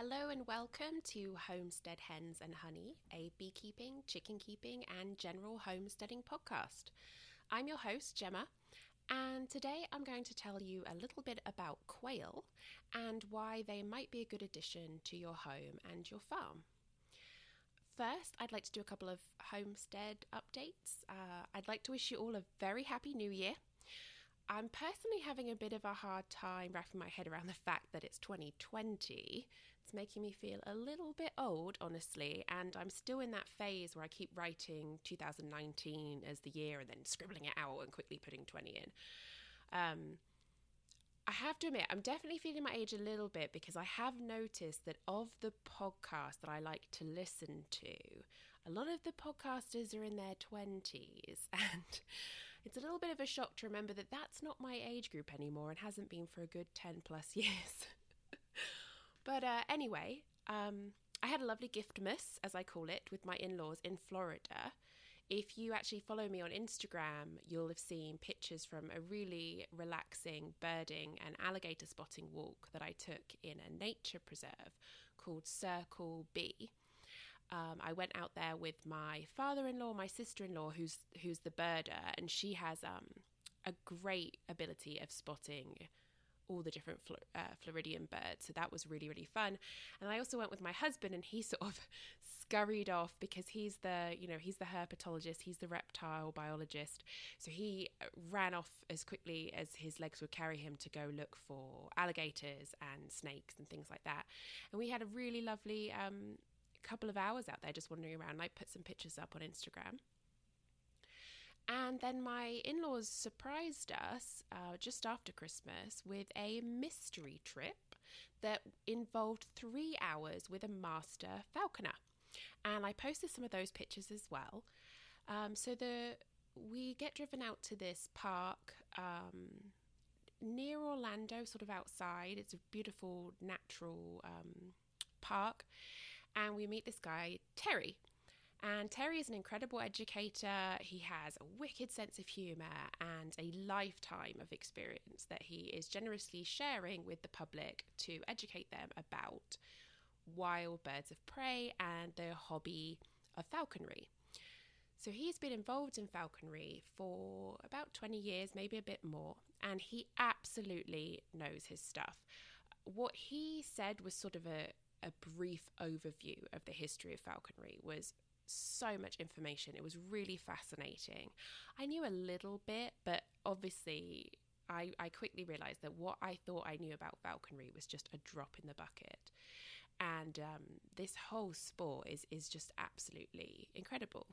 Hello and welcome to Homestead Hens and Honey, a beekeeping, chicken keeping, and general homesteading podcast. I'm your host, Gemma, and today I'm going to tell you a little bit about quail and why they might be a good addition to your home and your farm. First, I'd like to do a couple of homestead updates. Uh, I'd like to wish you all a very happy new year. I'm personally having a bit of a hard time wrapping my head around the fact that it's 2020. It's making me feel a little bit old, honestly, and I'm still in that phase where I keep writing 2019 as the year and then scribbling it out and quickly putting 20 in. Um, I have to admit, I'm definitely feeling my age a little bit because I have noticed that of the podcasts that I like to listen to, a lot of the podcasters are in their 20s. And it's a little bit of a shock to remember that that's not my age group anymore and hasn't been for a good 10 plus years. But uh, anyway, um, I had a lovely Giftmas, as I call it, with my in laws in Florida. If you actually follow me on Instagram, you'll have seen pictures from a really relaxing birding and alligator spotting walk that I took in a nature preserve called Circle B. Um, I went out there with my father-in-law, my sister-in-law, who's who's the birder, and she has um, a great ability of spotting all the different uh, Floridian birds. So that was really, really fun. And I also went with my husband, and he sort of scurried off because he's the, you know, he's the herpetologist, he's the reptile biologist. So he ran off as quickly as his legs would carry him to go look for alligators and snakes and things like that. And we had a really lovely um, couple of hours out there just wandering around. I put some pictures up on Instagram. And then my in laws surprised us uh, just after Christmas with a mystery trip that involved three hours with a master falconer. And I posted some of those pictures as well. Um, so the we get driven out to this park um, near Orlando, sort of outside. It's a beautiful natural um, park, and we meet this guy Terry, and Terry is an incredible educator. He has a wicked sense of humour and a lifetime of experience that he is generously sharing with the public to educate them about wild birds of prey and the hobby of falconry. So he's been involved in falconry for about 20 years, maybe a bit more, and he absolutely knows his stuff. What he said was sort of a, a brief overview of the history of falconry was so much information. It was really fascinating. I knew a little bit, but obviously, I, I quickly realized that what I thought I knew about falconry was just a drop in the bucket. And um, this whole sport is, is just absolutely incredible.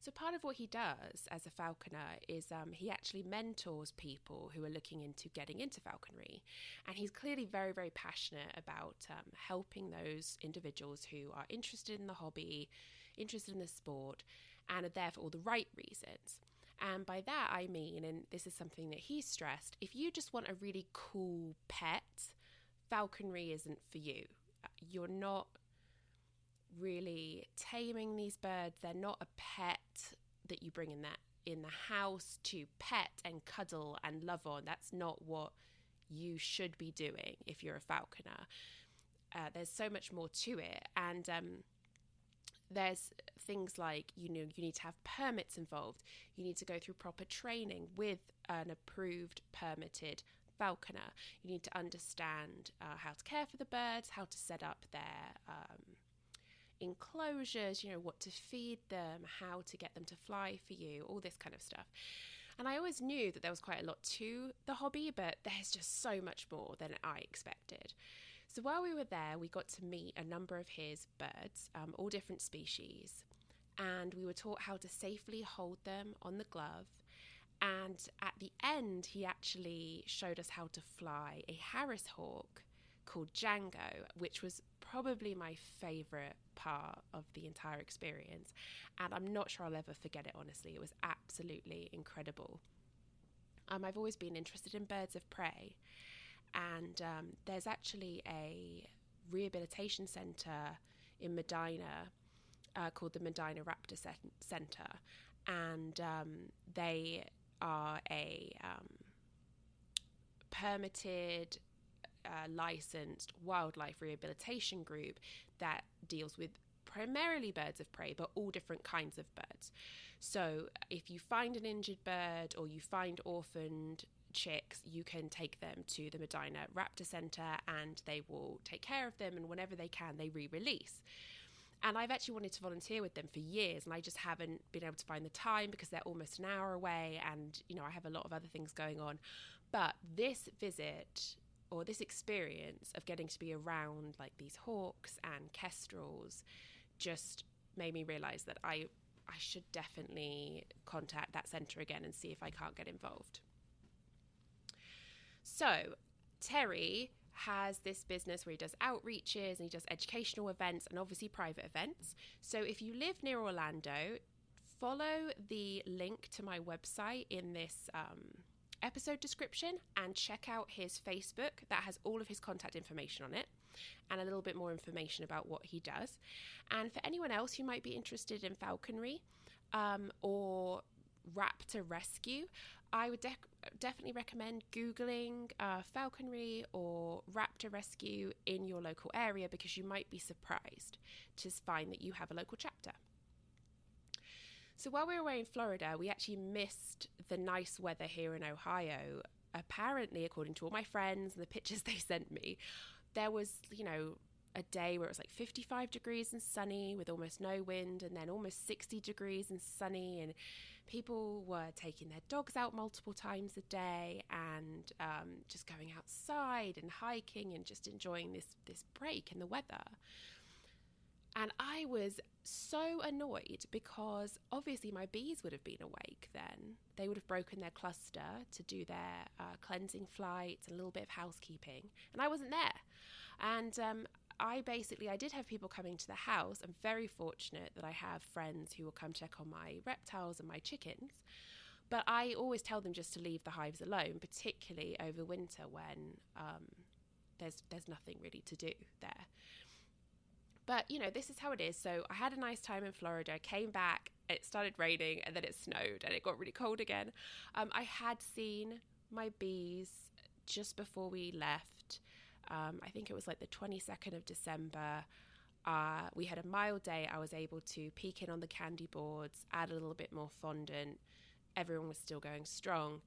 So, part of what he does as a falconer is um, he actually mentors people who are looking into getting into falconry. And he's clearly very, very passionate about um, helping those individuals who are interested in the hobby, interested in the sport, and are there for all the right reasons. And by that, I mean, and this is something that he stressed if you just want a really cool pet, falconry isn't for you. You're not really taming these birds. They're not a pet that you bring in that in the house to pet and cuddle and love on. That's not what you should be doing if you're a falconer. Uh, there's so much more to it, and um, there's things like you know you need to have permits involved. You need to go through proper training with an approved, permitted falconer. You need to understand uh, how to care for the birds, how to set up their um, enclosures, you know, what to feed them, how to get them to fly for you, all this kind of stuff. And I always knew that there was quite a lot to the hobby, but there's just so much more than I expected. So while we were there, we got to meet a number of his birds, um, all different species, and we were taught how to safely hold them on the glove. And at the end, he actually showed us how to fly a Harris hawk called Django, which was probably my favorite part of the entire experience. And I'm not sure I'll ever forget it, honestly. It was absolutely incredible. Um, I've always been interested in birds of prey, and um, there's actually a rehabilitation centre in Medina uh, called the Medina Raptor Centre, and um, they are a um, permitted uh, licensed wildlife rehabilitation group that deals with primarily birds of prey, but all different kinds of birds. So uh, if you find an injured bird or you find orphaned chicks, you can take them to the Medina Raptor Centre and they will take care of them. And whenever they can, they re release. And I've actually wanted to volunteer with them for years, and I just haven't been able to find the time because they're almost an hour away, and you know I have a lot of other things going on. But this visit or this experience of getting to be around like these hawks and kestrels just made me realize that I I should definitely contact that centre again and see if I can't get involved. So, Terry has this business where he does outreaches and he does educational events and obviously private events. So, if you live near Orlando, follow the link to my website in this um, episode description and check out his Facebook that has all of his contact information on it and a little bit more information about what he does. And for anyone else who might be interested in falconry um, or raptor rescue, I would de- definitely recommend Googling uh, falconry or raptor rescue in your local area because you might be surprised to find that you have a local chapter. So while we were away in Florida, we actually missed the nice weather here in Ohio. Apparently, according to all my friends and the pictures they sent me, there was, you know, a day where it was like 55 degrees and sunny with almost no wind, and then almost 60 degrees and sunny, and people were taking their dogs out multiple times a day and um, just going outside and hiking and just enjoying this this break in the weather. And I was so annoyed because obviously my bees would have been awake then. They would have broken their cluster to do their uh, cleansing flights and a little bit of housekeeping, and I wasn't there. And um, I basically I did have people coming to the house. I'm very fortunate that I have friends who will come check on my reptiles and my chickens. But I always tell them just to leave the hives alone, particularly over winter when um, there's there's nothing really to do there. But you know, this is how it is. So I had a nice time in Florida. Came back, it started raining, and then it snowed, and it got really cold again. Um, I had seen my bees just before we left. Um, I think it was like the 22nd of December. Uh, we had a mild day. I was able to peek in on the candy boards, add a little bit more fondant. Everyone was still going strong.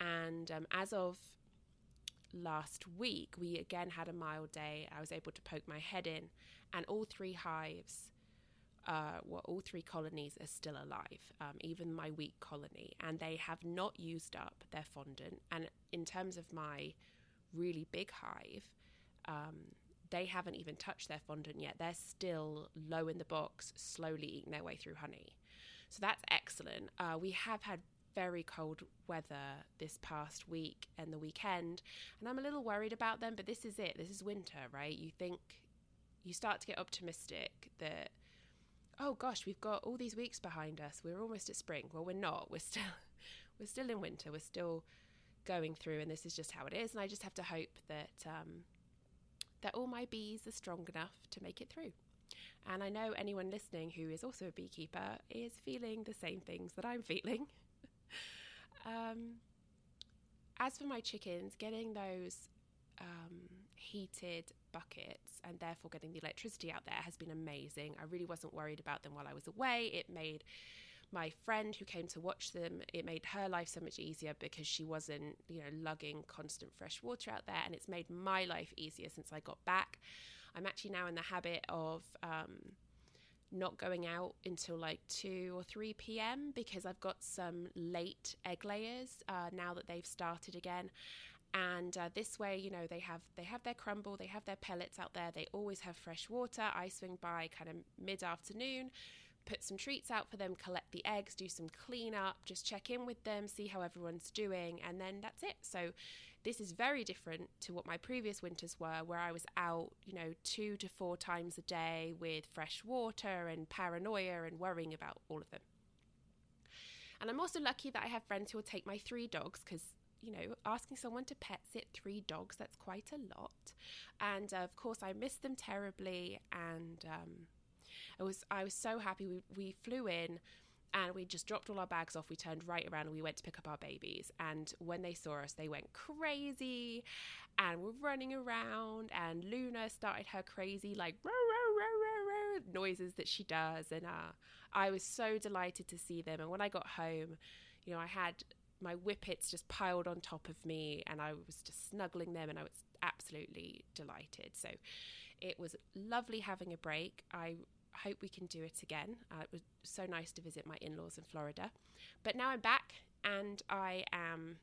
And um, as of last week, we again had a mild day. I was able to poke my head in, and all three hives, uh, well, all three colonies are still alive, um, even my weak colony, and they have not used up their fondant. And in terms of my really big hive, um, they haven't even touched their fondant yet. They're still low in the box, slowly eating their way through honey. So that's excellent. Uh, we have had very cold weather this past week and the weekend, and I'm a little worried about them, but this is it. This is winter, right? You think you start to get optimistic that oh gosh, we've got all these weeks behind us. We're almost at spring. Well, we're not. We're still we're still in winter. We're still going through, and this is just how it is. And I just have to hope that um, that all my bees are strong enough to make it through. And I know anyone listening who is also a beekeeper is feeling the same things that I'm feeling. um, as for my chickens, getting those um, heated buckets and therefore getting the electricity out there has been amazing. I really wasn't worried about them while I was away. It made my friend who came to watch them, it made her life so much easier because she wasn't, you know, lugging constant fresh water out there. And it's made my life easier since I got back. I'm actually now in the habit of um, not going out until like 2 or 3 p.m. because I've got some late egg layers uh, now that they've started again and uh, this way you know they have they have their crumble they have their pellets out there they always have fresh water. I swing by kind of mid-afternoon put some treats out for them collect the eggs do some cleanup just check in with them see how everyone's doing and then that's it. So this is very different to what my previous winters were where i was out you know two to four times a day with fresh water and paranoia and worrying about all of them. And I'm also lucky that I have friends who will take my three dogs because you know, asking someone to pet sit three dogs, that's quite a lot. And uh, of course, I missed them terribly. And um, I was I was so happy. We, we flew in and we just dropped all our bags off. We turned right around and we went to pick up our babies. And when they saw us, they went crazy. and were running around. And Luna started her crazy, like, row, row, row, row, row noises that she does. And uh, I was so delighted to see them. And when I got home, you know, I had my whippets just piled on top of me and I was just snuggling them and I was absolutely delighted. So it was lovely having a break. I hope we can do it again. Uh, it was so nice to visit my in laws in Florida. But now I'm back and I am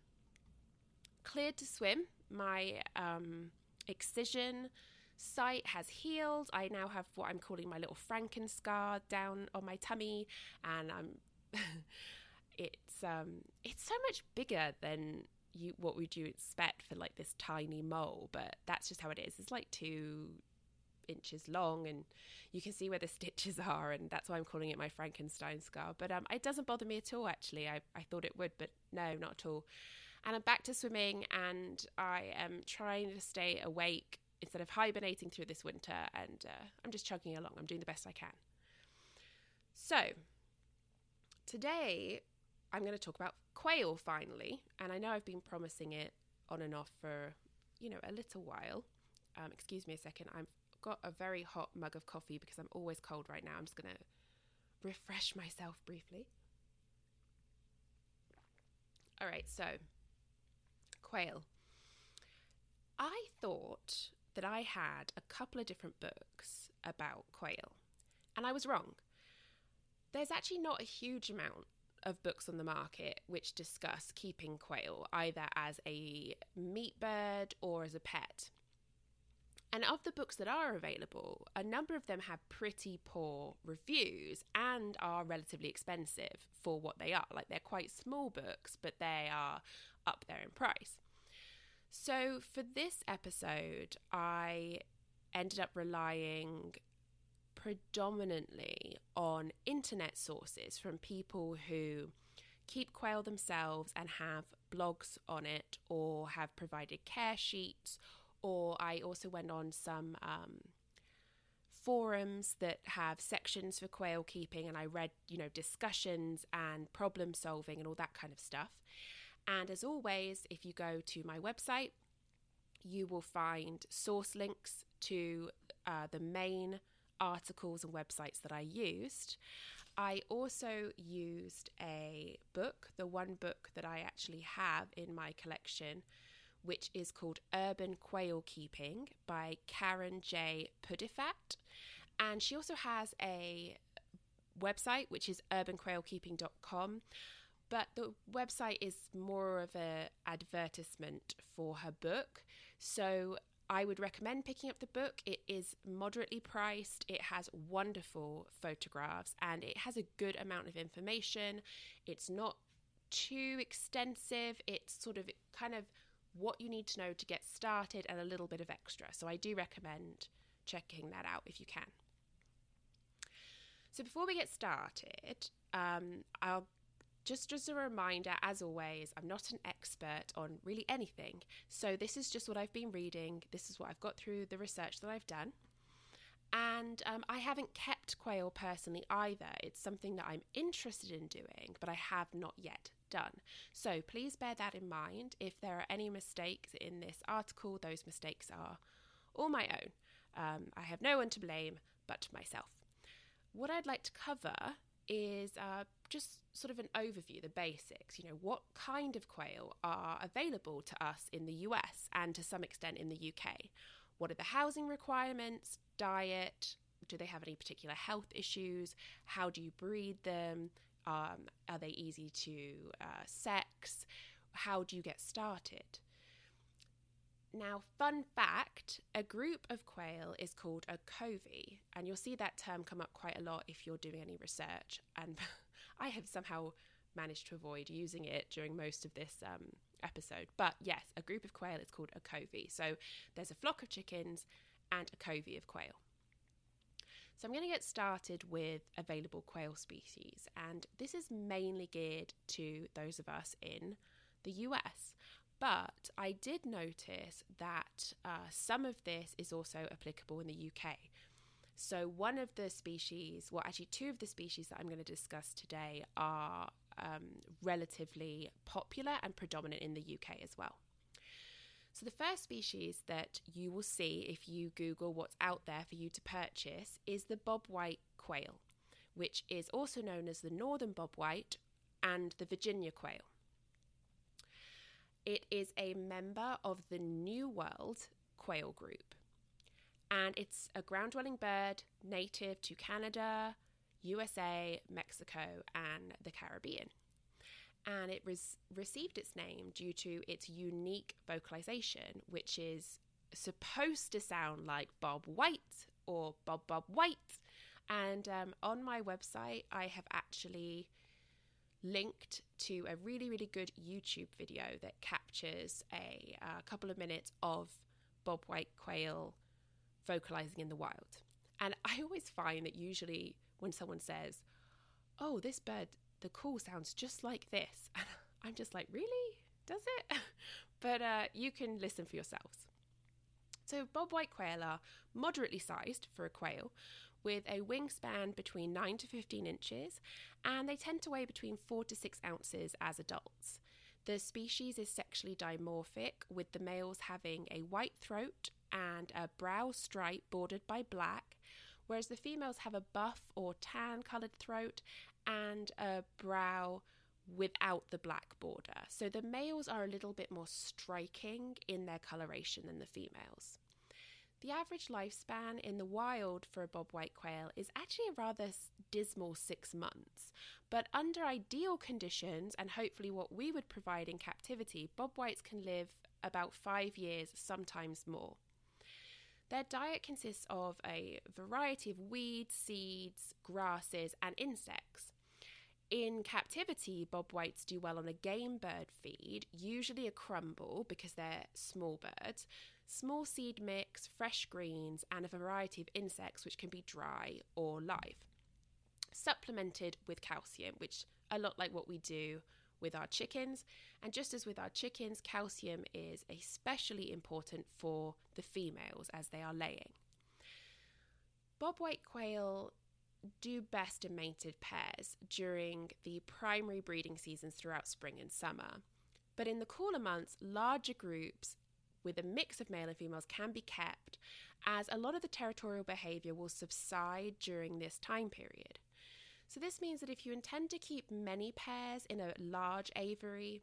cleared to swim. My um, excision site has healed. I now have what I'm calling my little Franken scar down on my tummy, and I'm. it's um, it's so much bigger than you what would you expect for like this tiny mole, but that's just how it is. It's like two inches long and you can see where the stitches are and that's why I'm calling it my Frankenstein scar. But um, it doesn't bother me at all actually. I, I thought it would but no not at all. And I'm back to swimming and I am trying to stay awake instead of hibernating through this winter and uh, I'm just chugging along. I'm doing the best I can. So today I'm going to talk about quail finally and I know I've been promising it on and off for you know a little while um, excuse me a second I've got a very hot mug of coffee because I'm always cold right now. I'm just going to refresh myself briefly. All right, so quail. I thought that I had a couple of different books about quail, and I was wrong. There's actually not a huge amount of books on the market which discuss keeping quail either as a meat bird or as a pet. And of the books that are available, a number of them have pretty poor reviews and are relatively expensive for what they are. Like they're quite small books, but they are up there in price. So for this episode, I ended up relying predominantly on internet sources from people who keep quail themselves and have blogs on it or have provided care sheets or I also went on some um, forums that have sections for quail keeping, and I read, you know, discussions and problem solving and all that kind of stuff. And as always, if you go to my website, you will find source links to uh, the main articles and websites that I used. I also used a book, the one book that I actually have in my collection, which is called Urban Quail Keeping by Karen J. Pudifat. And she also has a website, which is urbanquailkeeping.com. But the website is more of an advertisement for her book. So I would recommend picking up the book. It is moderately priced, it has wonderful photographs, and it has a good amount of information. It's not too extensive, it's sort of kind of what you need to know to get started and a little bit of extra. So I do recommend checking that out if you can. So before we get started, um, I'll just as a reminder, as always, I'm not an expert on really anything. So this is just what I've been reading. This is what I've got through the research that I've done. And um, I haven't kept quail personally either. It's something that I'm interested in doing, but I have not yet done. So please bear that in mind. If there are any mistakes in this article, those mistakes are all my own. Um, I have no one to blame but myself. What I'd like to cover is uh, just sort of an overview, the basics. You know, what kind of quail are available to us in the US and to some extent in the UK? What are the housing requirements, diet? Do they have any particular health issues? How do you breed them? Um, are they easy to uh, sex? How do you get started? Now, fun fact a group of quail is called a covey, and you'll see that term come up quite a lot if you're doing any research. And I have somehow managed to avoid using it during most of this um, episode. But yes, a group of quail is called a covey. So there's a flock of chickens and a covey of quail. So I'm going to get started with available quail species, and this is mainly geared to those of us in the US. But I did notice that uh, some of this is also applicable in the UK. So, one of the species, well, actually, two of the species that I'm going to discuss today are um, relatively popular and predominant in the UK as well. So, the first species that you will see if you Google what's out there for you to purchase is the bobwhite quail, which is also known as the northern bobwhite and the Virginia quail. It is a member of the New World quail group, and it's a ground dwelling bird native to Canada, USA, Mexico, and the Caribbean and it res- received its name due to its unique vocalization, which is supposed to sound like Bob White or Bob Bob White. And um, on my website, I have actually linked to a really, really good YouTube video that captures a, couple of minutes of Bob White quail vocalizing in the wild. And I always find that usually when someone says, Oh, this bird the call sounds just like this. And I'm just like, really? Does it? but uh, you can listen for yourselves. So, bobwhite quail are moderately sized for a quail, with a wingspan between 9 to 15 inches, and they tend to weigh between 4 to 6 ounces as adults. The species is sexually dimorphic, with the males having a white throat and a brow stripe bordered by black, whereas the females have a buff or tan coloured throat and a brow without the black border. So the males are a little bit more striking in their coloration than the females. The average lifespan in the wild for a bobwhite quail is actually a rather dismal six months. But under ideal conditions, and hopefully what we would provide in captivity, bobwhites can live about five years, sometimes more. Their diet consists of a variety of weeds, seeds, grasses, and insects. In captivity, bob whites do well on a game bird feed, usually a crumble because they're small birds, small seed mix, fresh greens, and a variety of insects which can be dry or live. Supplemented with calcium, which a lot like what we do with our chickens. And just as with our chickens, calcium is especially important for the females as they are laying. Bobwhite quail do best in mated pairs during the primary breeding seasons throughout spring and summer. But in the cooler months, larger groups with a mix of male and females can be kept, as a lot of the territorial behaviour will subside during this time period. So, this means that if you intend to keep many pairs in a large aviary,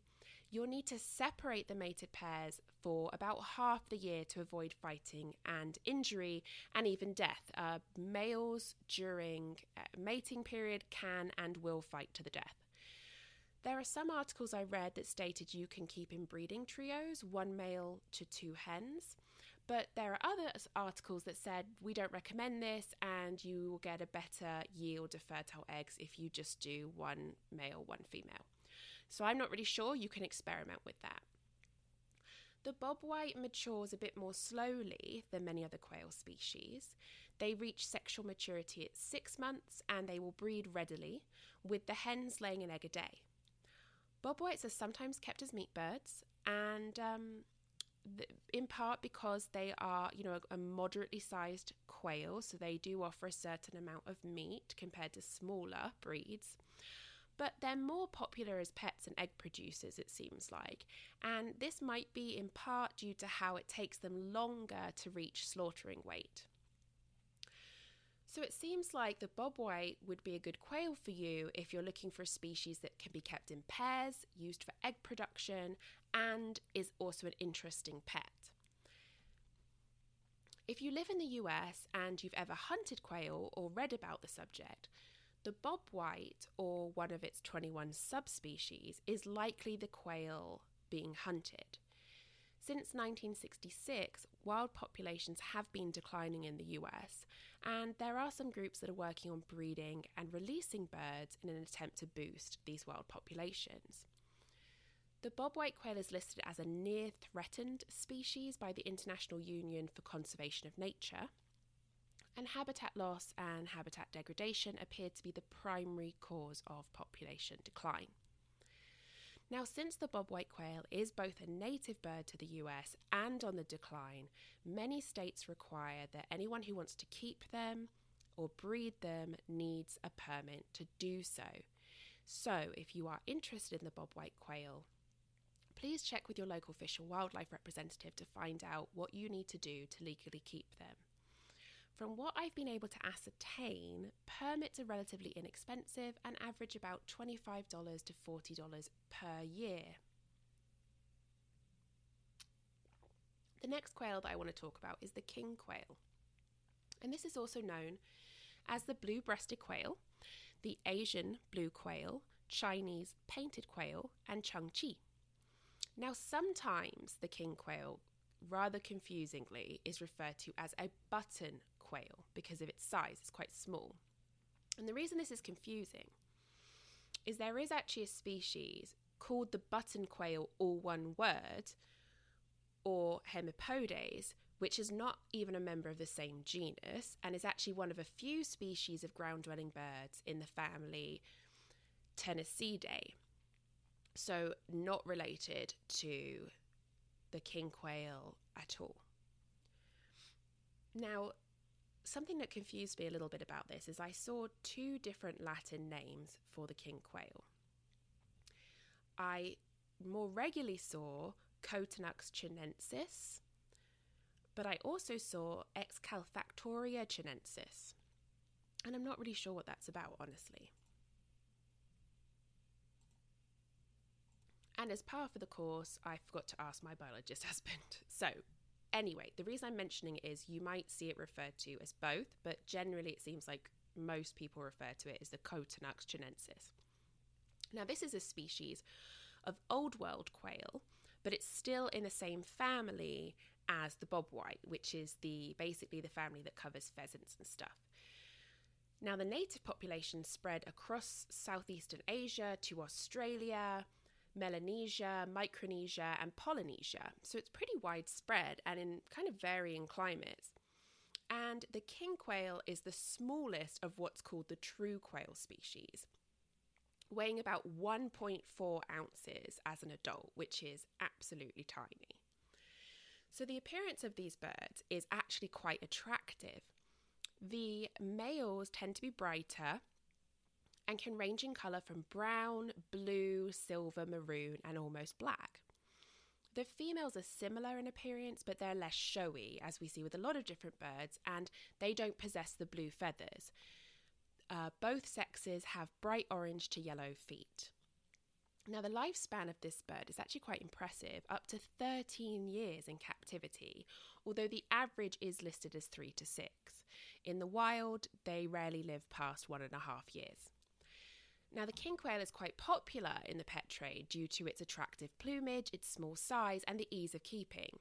you'll need to separate the mated pairs for about half the year to avoid fighting and injury and even death. Uh, males during uh, mating period can and will fight to the death. There are some articles I read that stated you can keep in breeding trios, one male to two hens. But there are other articles that said we don't recommend this and you will get a better yield of fertile eggs if you just do one male, one female. So I'm not really sure. You can experiment with that. The bobwhite matures a bit more slowly than many other quail species. They reach sexual maturity at six months and they will breed readily, with the hens laying an egg a day. Bobwhites are sometimes kept as meat birds, and um, in part because they are, you know, a, a moderately sized quail, so they do offer a certain amount of meat compared to smaller breeds but they're more popular as pets and egg producers, it seems like. And this might be in part due to how it takes them longer to reach slaughtering weight. So it seems like the bobwhite would be a good quail for you if you're looking for a species that can be kept in pairs, used for egg production, and is also an interesting pet. If you live in the US and you've ever hunted quail or read about the subject, the bobwhite, or one of its 21 subspecies, is likely the quail being hunted. Since 1966, wild populations have been declining in the US, and there are some groups that are working on breeding and releasing birds in an attempt to boost these wild populations. The bobwhite quail is listed as a near threatened species by the International Union for Conservation of Nature, and habitat loss and habitat degradation appear to be the primary cause of population decline. Now, since the bobwhite quail is both a native bird to the US and on the decline, many states require that anyone who wants to keep them or breed them needs a permit to do so. So, if you are interested in the bobwhite quail, please check with your local fish and wildlife representative to find out what you need to do to legally keep them. From what I've been able to ascertain, permits are relatively inexpensive and average about $25 to $40 per year. The next quail that I want to talk about is the king quail. And this is also known as the blue breasted quail, the Asian blue quail, Chinese painted quail, and chung chi. Now, sometimes the king quail, rather confusingly, is referred to as a button quail because of its size, it's quite small. And the reason this is confusing is there is actually a species called the button quail, all one word, or Hemipodes, which is not even a member of the same genus and is actually one of a few species of ground dwelling birds in the family Turnicidae. So, not related to the king quail at all. Now, something that confused me a little bit about this is I saw two different Latin names for the king quail. I more regularly saw Coturnix chinensis, but I also saw Excalfactoria chinensis. And I'm not really sure what that's about, honestly. And as part of the course, I forgot to ask my biologist husband. So, anyway, the reason I'm mentioning it is you might see it referred to as both, but generally it seems like most people refer to it as the Coturnix chinensis. Now, this is a species of Old World quail but it's still in the same family as the bobwhite, which is the basically the family that covers pheasants and stuff. Now, the native population spread across southeastern Asia to Australia, Melanesia, Micronesia, and Polynesia. So it's pretty widespread and in kind of varying climates. And the king quail is the smallest of what's called the true quail species weighing about 1.4 ounces as an adult, which is absolutely tiny. So the appearance of these birds is actually quite attractive. The males tend to be brighter and can range in colour from brown, blue, silver, maroon, and almost black. The females are similar in appearance, but they're less showy, as we see with a lot of different birds, and they don't possess the blue feathers. Uh, both sexes have bright orange to yellow feet. Now, the lifespan of this bird is actually quite impressive, up to 13 years in captivity, although the average is listed as three to six. In the wild, they rarely live past one and a half years. Now, the king quail is quite popular in the pet trade due to its attractive plumage, its small size, and the ease of keeping.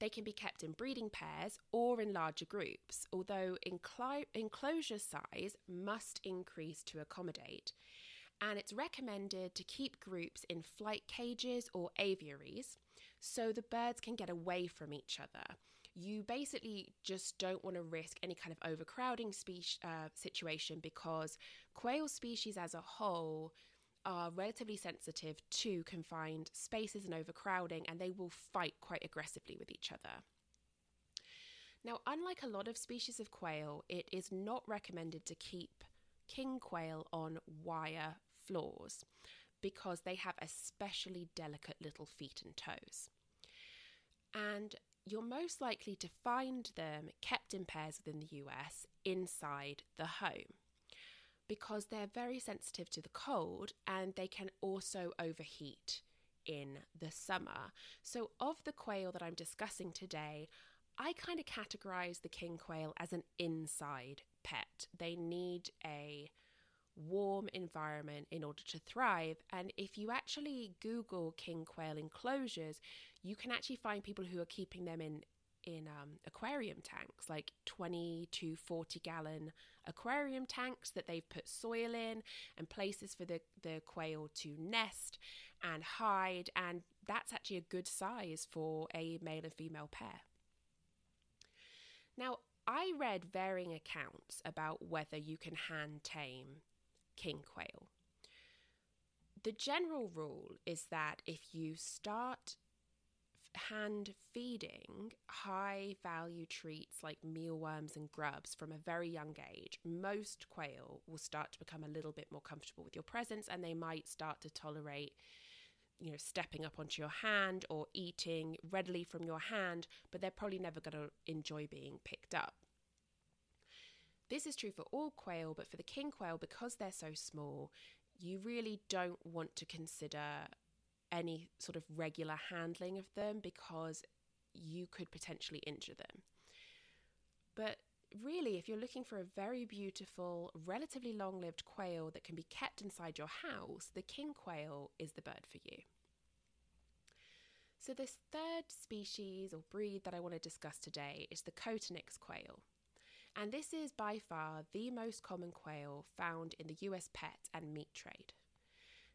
They can be kept in breeding pairs or in larger groups, although enclo- enclosure size must increase to accommodate. And it's recommended to keep groups in flight cages or aviaries so the birds can get away from each other. You basically just don't want to risk any kind of overcrowding species, uh, situation because quail species as a whole are relatively sensitive to confined spaces and overcrowding, and they will fight quite aggressively with each other. Now, unlike a lot of species of quail, it is not recommended to keep king quail on wire floors because they have especially delicate little feet and toes. And you're most likely to find them kept in pairs within the US inside the home because they're very sensitive to the cold and they can also overheat in the summer. So, of the quail that I'm discussing today, I kind of categorize the king quail as an inside pet. They need a warm environment in order to thrive. And if you actually Google king quail enclosures, you can actually find people who are keeping them in in um, aquarium tanks, like 20 to 40 gallon aquarium tanks that they've put soil in and places for the, the quail to nest and hide. And that's actually a good size for a male and female pair. Now, I read varying accounts about whether you can hand tame king quail. The general rule is that if you start hand feeding high value treats like mealworms and grubs from a very young age, most quail will start to become a little bit more comfortable with your presence and they might start to tolerate you know, stepping up onto your hand or eating readily from your hand, but they're probably never going to enjoy being picked up. This is true for all quail, but for the king quail, because they're so small, you really don't want to consider any sort of regular handling of them because you could potentially injure them. But really, if you're looking for a very beautiful, relatively long lived quail that can be kept inside your house, the king quail is the bird for you. So, this third species or breed that I want to discuss today is the Coturnix quail. And this is by far the most common quail found in the US pet and meat trade.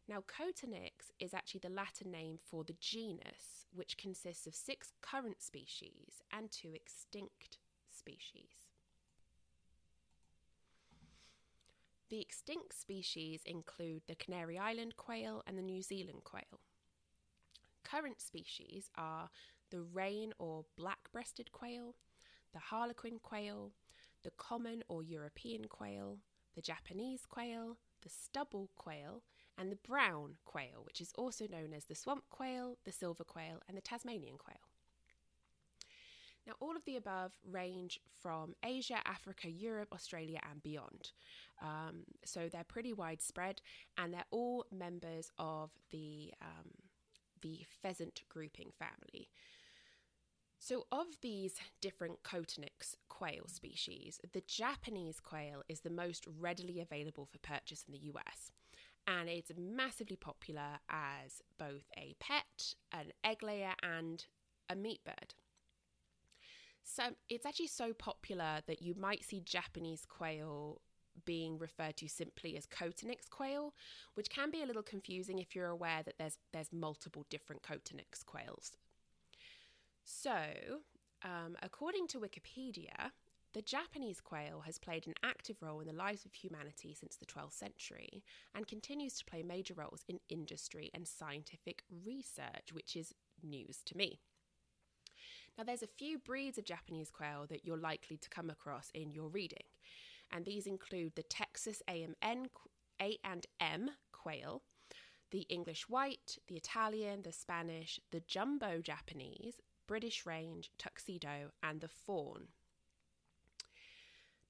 Now, Coturnix is actually the Latin name for the genus, which consists of six current species and two extinct species. The extinct species include the Canary Island quail and the New Zealand quail. Current species are the rain or black breasted quail, the harlequin quail, the common or European quail, the Japanese quail, the stubble quail, and the brown quail, which is also known as the swamp quail, the silver quail, and the Tasmanian quail. Now, all of the above range from Asia, Africa, Europe, Australia, and beyond. Um, so they're pretty widespread, and they're all members of the um, the pheasant grouping family. So, of these different Coturnix quail species, the Japanese quail is the most readily available for purchase in the US. And it's massively popular as both a pet, an egg layer, and a meat bird. So it's actually so popular that you might see Japanese quail being referred to simply as Coturnix quail, which can be a little confusing if you're aware that there's there's multiple different Coturnix quails. So, um, according to Wikipedia, the Japanese quail has played an active role in the lives of humanity since the 12th century and continues to play major roles in industry and scientific research, which is news to me. Now, there's a few breeds of Japanese quail that you're likely to come across in your reading, and these include the Texas A&M, A&M quail, the English white, the Italian, the Spanish, the jumbo Japanese, British range, tuxedo, and the fawn.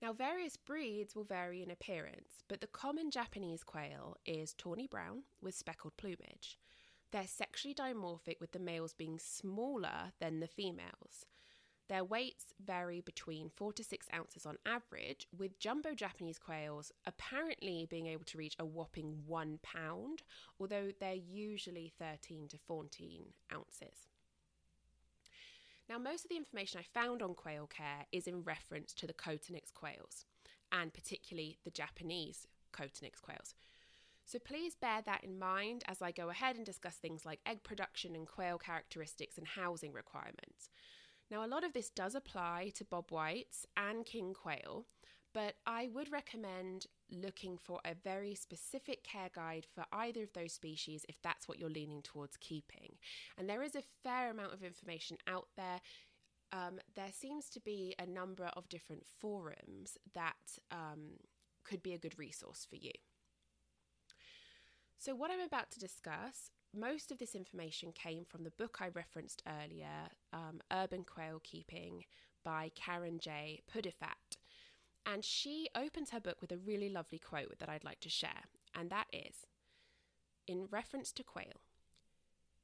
Now, various breeds will vary in appearance, but the common Japanese quail is tawny brown with speckled plumage. They're sexually dimorphic, with the males being smaller than the females. Their weights vary between 4 to 6 ounces on average, with jumbo Japanese quails apparently being able to reach a whopping 1 pound, although they're usually 13 to 14 ounces. Now, most of the information I found on quail care is in reference to the Coturnix quails, and particularly the Japanese Coturnix quails. So please bear that in mind as I go ahead and discuss things like egg production and quail characteristics and housing requirements. Now, a lot of this does apply to bob whites and king quail, but I would recommend looking for a very specific care guide for either of those species if that's what you're leaning towards keeping. And there is a fair amount of information out there. Um, there seems to be a number of different forums that um, could be a good resource for you. So, what I'm about to discuss, most of this information came from the book I referenced earlier, um, Urban Quail Keeping by Karen J. Pudifat. And she opens her book with a really lovely quote that I'd like to share, and that is in reference to quail.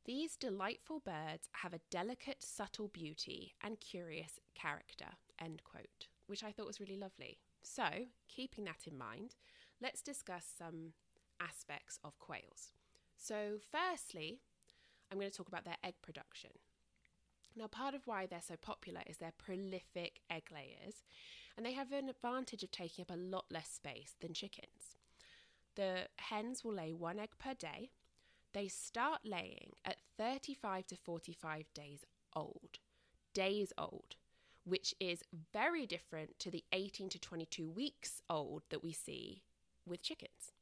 These delightful birds have a delicate, subtle beauty and curious character, end quote, which I thought was really lovely. So, keeping that in mind, let's discuss some aspects of quails. So, firstly, I'm going to talk about their egg production. Now, part of why they're so popular is their prolific egg layers, and they have an advantage of taking up a lot less space than chickens. The hens will lay one egg per day. They start laying at 35 to 45 days old. Days old, which is very different to the 18 to 22 weeks old that we see with chickens.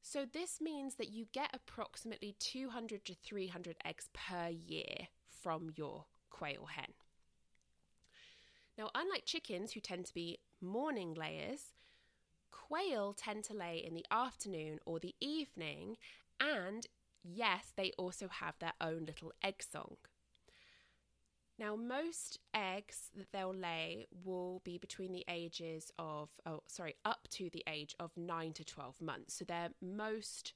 So, this means that you get approximately 200 to 300 eggs per year from your quail hen. Now, unlike chickens who tend to be morning layers, quail tend to lay in the afternoon or the evening, and yes, they also have their own little egg song. Now, most eggs that they'll lay will be between the ages of, oh, sorry, up to the age of 9 to 12 months. So they're most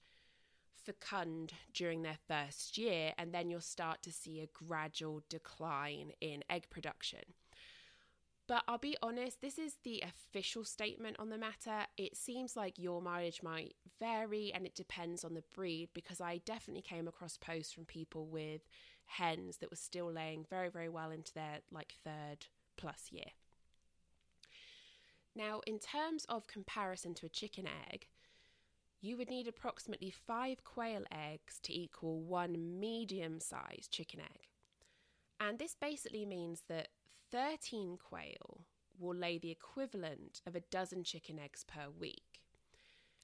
fecund during their first year, and then you'll start to see a gradual decline in egg production. But I'll be honest, this is the official statement on the matter. It seems like your mileage might vary and it depends on the breed because I definitely came across posts from people with hens that were still laying very, very well into their like third plus year. Now, in terms of comparison to a chicken egg, you would need approximately five quail eggs to equal one medium sized chicken egg. And this basically means that 13 quail will lay the equivalent of a dozen chicken eggs per week.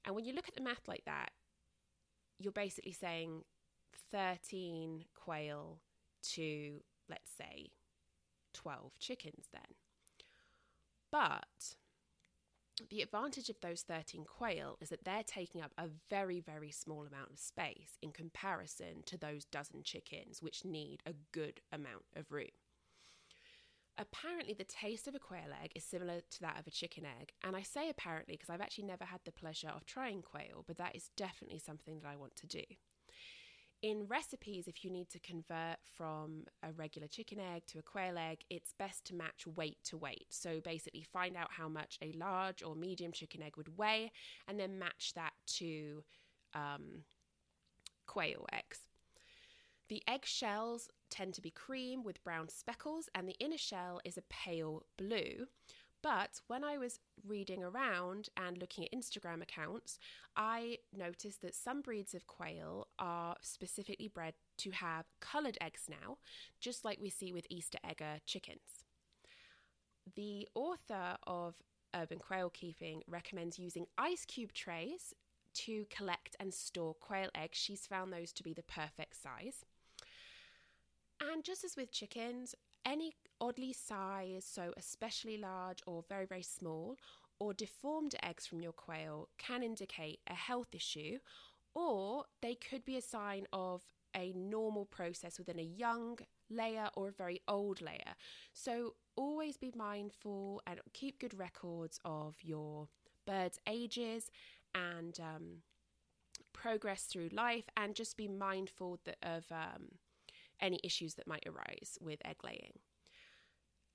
And when you look at the math like that, you're basically saying 13 quail to, let's say, 12 chickens then. But the advantage of those 13 quail is that they're taking up a very, very small amount of space in comparison to those dozen chickens, which need a good amount of room. Apparently, the taste of a quail egg is similar to that of a chicken egg. And I say apparently because I've actually never had the pleasure of trying quail, but that is definitely something that I want to do. In recipes, if you need to convert from a regular chicken egg to a quail egg, it's best to match weight to weight. So basically, find out how much a large or medium chicken egg would weigh and then match that to um, quail eggs. The egg shells tend to be cream with brown speckles, and the inner shell is a pale blue. But when I was reading around and looking at Instagram accounts, I noticed that some breeds of quail are specifically bred to have coloured eggs now, just like we see with Easter egger chickens. The author of Urban Quail Keeping recommends using ice cube trays to collect and store quail eggs. She's found those to be the perfect size. And just as with chickens, any oddly sized, so especially large or very, very small, or deformed eggs from your quail can indicate a health issue, or they could be a sign of a normal process within a young layer or a very old layer. So always be mindful and keep good records of your bird's ages and um, progress through life, and just be mindful that, of um, any issues that might arise with egg laying.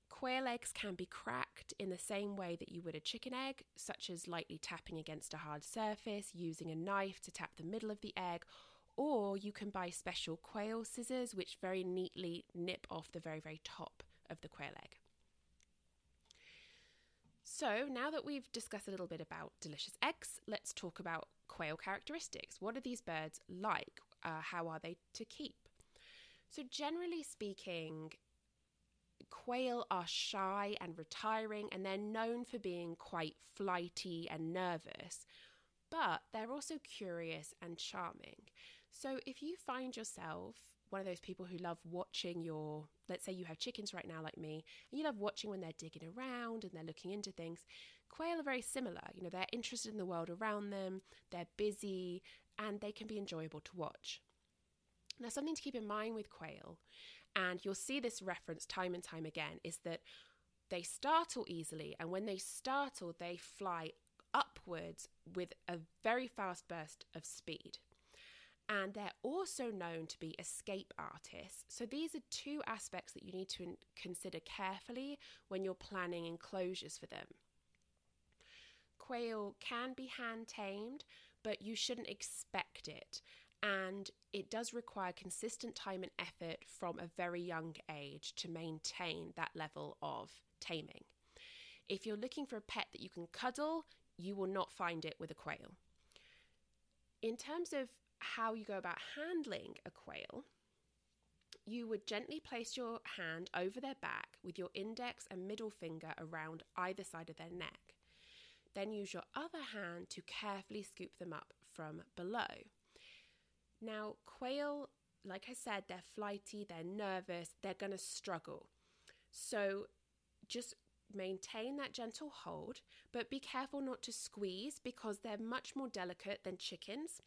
Quail eggs can be cracked in the same way that you would a chicken egg, such as lightly tapping against a hard surface, using a knife to tap the middle of the egg, or you can buy special quail scissors which very neatly nip off the very, very top of the quail egg. So, now that we've discussed a little bit about delicious eggs, let's talk about quail characteristics. What are these birds like? Uh, how are they to keep? So, generally speaking, quail are shy and retiring, and they're known for being quite flighty and nervous, but they're also curious and charming. So, if you find yourself one of those people who love watching your, let's say you have chickens right now, like me, and you love watching when they're digging around and they're looking into things, quail are very similar. You know, they're interested in the world around them, they're busy, and they can be enjoyable to watch. Now, something to keep in mind with quail, and you'll see this reference time and time again, is that they startle easily, and when they startle, they fly upwards with a very fast burst of speed. And they're also known to be escape artists. So, these are two aspects that you need to consider carefully when you're planning enclosures for them. Quail can be hand tamed, but you shouldn't expect it and it does require consistent time and effort from a very young age to maintain that level of taming. If you're looking for a pet that you can cuddle, you will not find it with a quail. In terms of how you go about handling a quail, you would gently place your hand over their back with your index and middle finger around either side of their neck. Then use your other hand to carefully scoop them up from below. Now, quail, like I said, they're flighty, they're nervous, they're going to struggle. So just maintain that gentle hold, but be careful not to squeeze because they're much more delicate than chickens.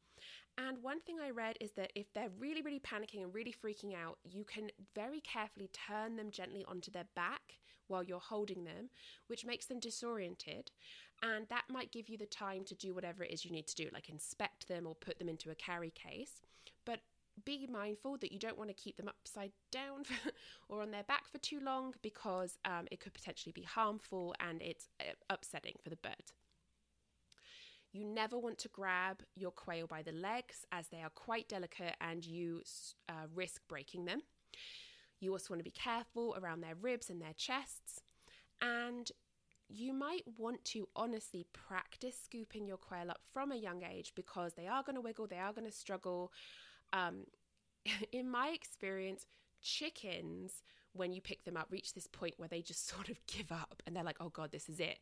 And one thing I read is that if they're really, really panicking and really freaking out, you can very carefully turn them gently onto their back while you're holding them, which makes them disoriented. And that might give you the time to do whatever it is you need to do, like inspect them or put them into a carry case. But be mindful that you don't want to keep them upside down or on their back for too long because um, it could potentially be harmful and it's uh, upsetting for the bird. You never want to grab your quail by the legs as they are quite delicate and you uh, risk breaking them. You also want to be careful around their ribs and their chests. And you might want to honestly practice scooping your quail up from a young age because they are going to wiggle, they are going to struggle. Um, in my experience, chickens, when you pick them up, reach this point where they just sort of give up and they're like, oh God, this is it.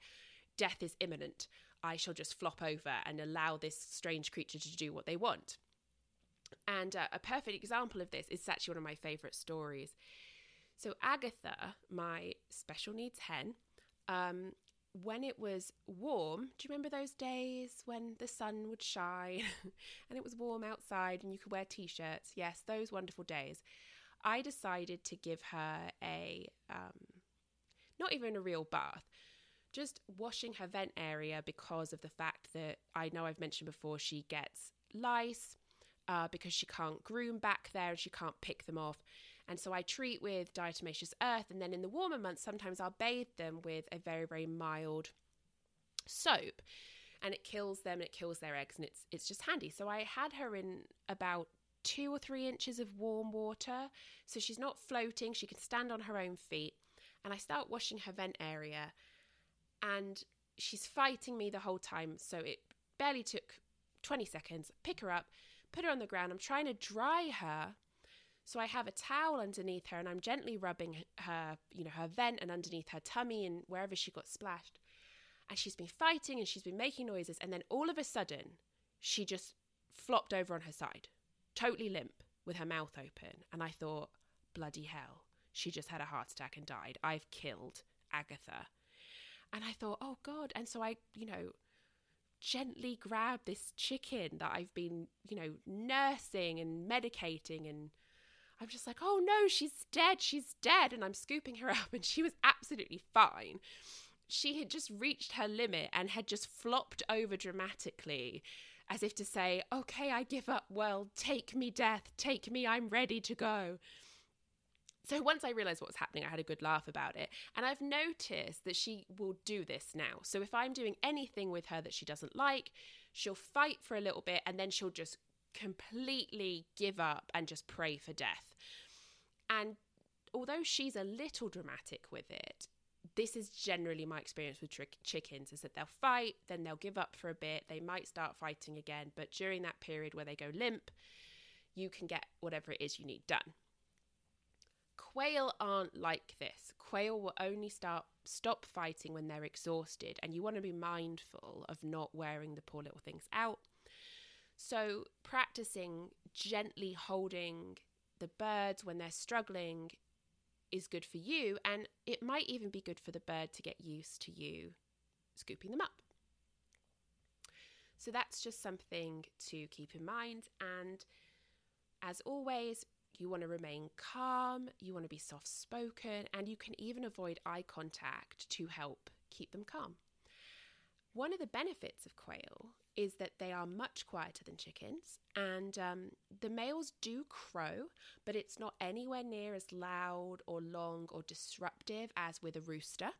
Death is imminent. I shall just flop over and allow this strange creature to do what they want. And uh, a perfect example of this is actually one of my favourite stories. So, Agatha, my special needs hen, um, when it was warm, do you remember those days when the sun would shine and it was warm outside and you could wear t shirts? Yes, those wonderful days. I decided to give her a, um, not even a real bath, just washing her vent area because of the fact that I know I've mentioned before she gets lice uh, because she can't groom back there and she can't pick them off. And so I treat with diatomaceous earth, and then in the warmer months, sometimes I'll bathe them with a very, very mild soap, and it kills them and it kills their eggs, and it's it's just handy. So I had her in about two or three inches of warm water, so she's not floating. She can stand on her own feet, and I start washing her vent area, and she's fighting me the whole time. So it barely took 20 seconds. Pick her up, put her on the ground. I'm trying to dry her so I have a towel underneath her and I'm gently rubbing her, you know, her vent and underneath her tummy and wherever she got splashed. And she's been fighting and she's been making noises. And then all of a sudden, she just flopped over on her side, totally limp with her mouth open. And I thought, bloody hell, she just had a heart attack and died. I've killed Agatha. And I thought, oh God. And so I, you know, gently grabbed this chicken that I've been, you know, nursing and medicating and I'm just like, oh no, she's dead, she's dead. And I'm scooping her up, and she was absolutely fine. She had just reached her limit and had just flopped over dramatically, as if to say, okay, I give up. Well, take me, death, take me, I'm ready to go. So once I realized what was happening, I had a good laugh about it. And I've noticed that she will do this now. So if I'm doing anything with her that she doesn't like, she'll fight for a little bit and then she'll just completely give up and just pray for death. And although she's a little dramatic with it, this is generally my experience with trick chickens is that they'll fight, then they'll give up for a bit, they might start fighting again, but during that period where they go limp, you can get whatever it is you need done. Quail aren't like this. Quail will only start stop fighting when they're exhausted, and you want to be mindful of not wearing the poor little things out so, practicing gently holding the birds when they're struggling is good for you, and it might even be good for the bird to get used to you scooping them up. So, that's just something to keep in mind. And as always, you want to remain calm, you want to be soft spoken, and you can even avoid eye contact to help keep them calm. One of the benefits of quail is that they are much quieter than chickens, and um, the males do crow, but it's not anywhere near as loud or long or disruptive as with a rooster.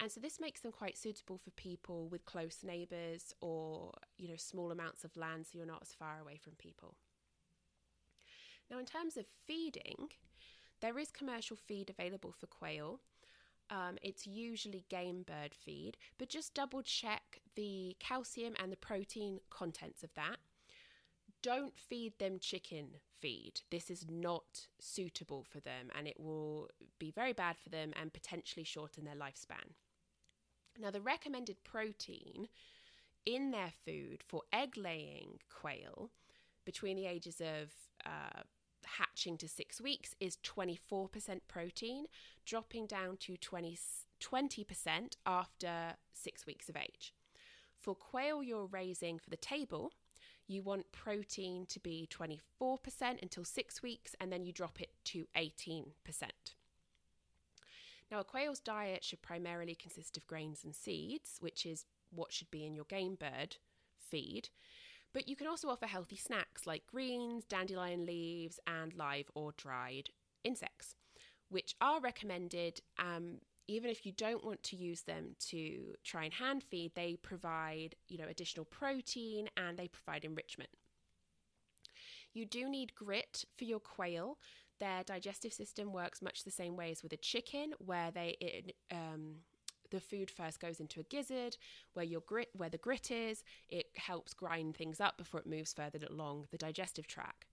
And so this makes them quite suitable for people with close neighbours or you know small amounts of land, so you're not as far away from people. Now, in terms of feeding, there is commercial feed available for quail. Um, it's usually game bird feed, but just double check the calcium and the protein contents of that. Don't feed them chicken feed. This is not suitable for them and it will be very bad for them and potentially shorten their lifespan. Now, the recommended protein in their food for egg laying quail between the ages of uh, hatching to six weeks is 24% protein, dropping down to 20, 20% after six weeks of age. For quail you're raising for the table, you want protein to be 24% until six weeks, and then you drop it to 18%. Now, a quail's diet should primarily consist of grains and seeds, which is what should be in your game bird feed. But you can also offer healthy snacks like greens, dandelion leaves, and live or dried insects, which are recommended um, even if you don't want to use them to try and hand feed, they provide, you know, additional protein and they provide enrichment. You do need grit for your quail. Their digestive system works much the same way as with a chicken, where they it, um, the food first goes into a gizzard where your grit where the grit is. It helps grind things up before it moves further along the digestive tract.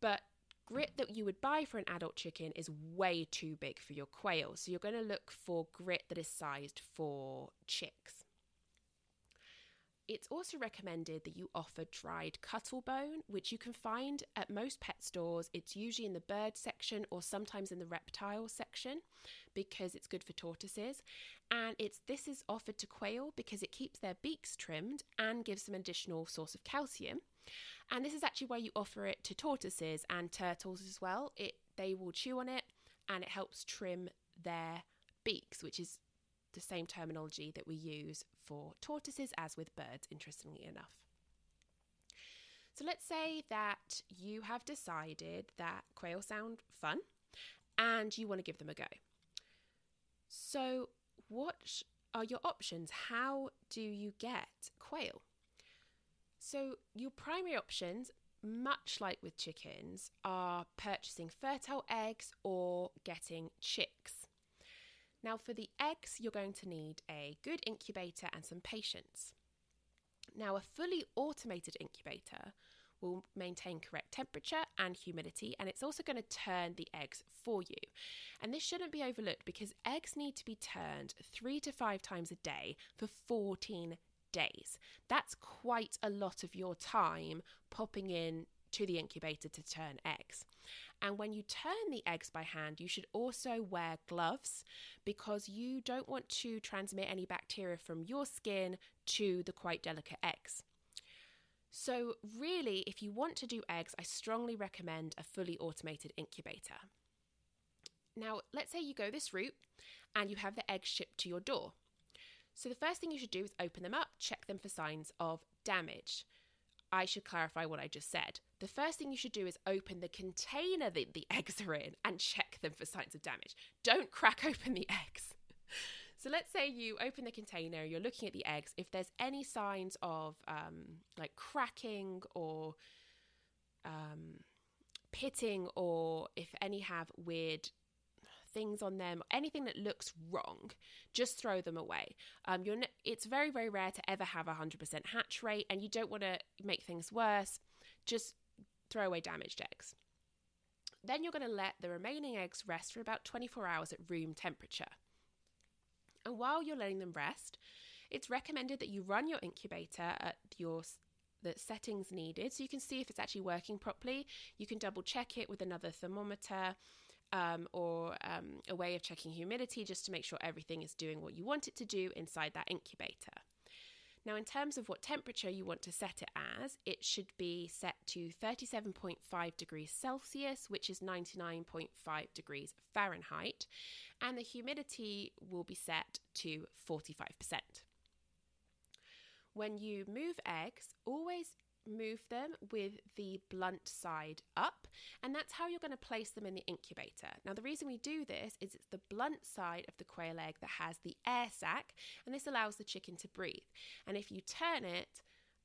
But grit that you would buy for an adult chicken is way too big for your quail. So you're going to look for grit that is sized for chicks. It's also recommended that you offer dried cuttlebone, which you can find at most pet stores. It's usually in the bird section or sometimes in the reptile section because it's good for tortoises. And it's this is offered to quail because it keeps their beaks trimmed and gives them additional source of calcium. And this is actually why you offer it to tortoises and turtles as well. It they will chew on it and it helps trim their beaks, which is the same terminology that we use for tortoises as with birds, interestingly enough. So let's say that you have decided that quail sound fun and you want to give them a go. So, what are your options? How do you get quail? So, your primary options, much like with chickens, are purchasing fertile eggs or getting chicks. Now, for the eggs, you're going to need a good incubator and some patience. Now, a fully automated incubator will maintain correct temperature and humidity, and it's also going to turn the eggs for you. And this shouldn't be overlooked because eggs need to be turned three to five times a day for 14 days. That's quite a lot of your time popping in to the incubator to turn eggs. And when you turn the eggs by hand, you should also wear gloves because you don't want to transmit any bacteria from your skin to the quite delicate eggs. So, really, if you want to do eggs, I strongly recommend a fully automated incubator. Now, let's say you go this route and you have the eggs shipped to your door. So, the first thing you should do is open them up, check them for signs of damage. I should clarify what I just said. The first thing you should do is open the container that the eggs are in and check them for signs of damage. Don't crack open the eggs. So let's say you open the container, you're looking at the eggs. If there's any signs of um, like cracking or um, pitting, or if any have weird things on them, anything that looks wrong, just throw them away. Um, you're it's very, very rare to ever have a 100% hatch rate, and you don't want to make things worse. Just throw away damaged eggs. Then you're going to let the remaining eggs rest for about 24 hours at room temperature. And while you're letting them rest, it's recommended that you run your incubator at your the settings needed so you can see if it's actually working properly. You can double check it with another thermometer um, or um, a way of checking humidity just to make sure everything is doing what you want it to do inside that incubator. Now, in terms of what temperature you want to set it as, it should be set to 37.5 degrees Celsius, which is 99.5 degrees Fahrenheit, and the humidity will be set to 45%. When you move eggs, always move them with the blunt side up, and that's how you're going to place them in the incubator. Now, the reason we do this is it's the blunt side of the quail egg that has the air sac, and this allows the chicken to breathe. And if you turn it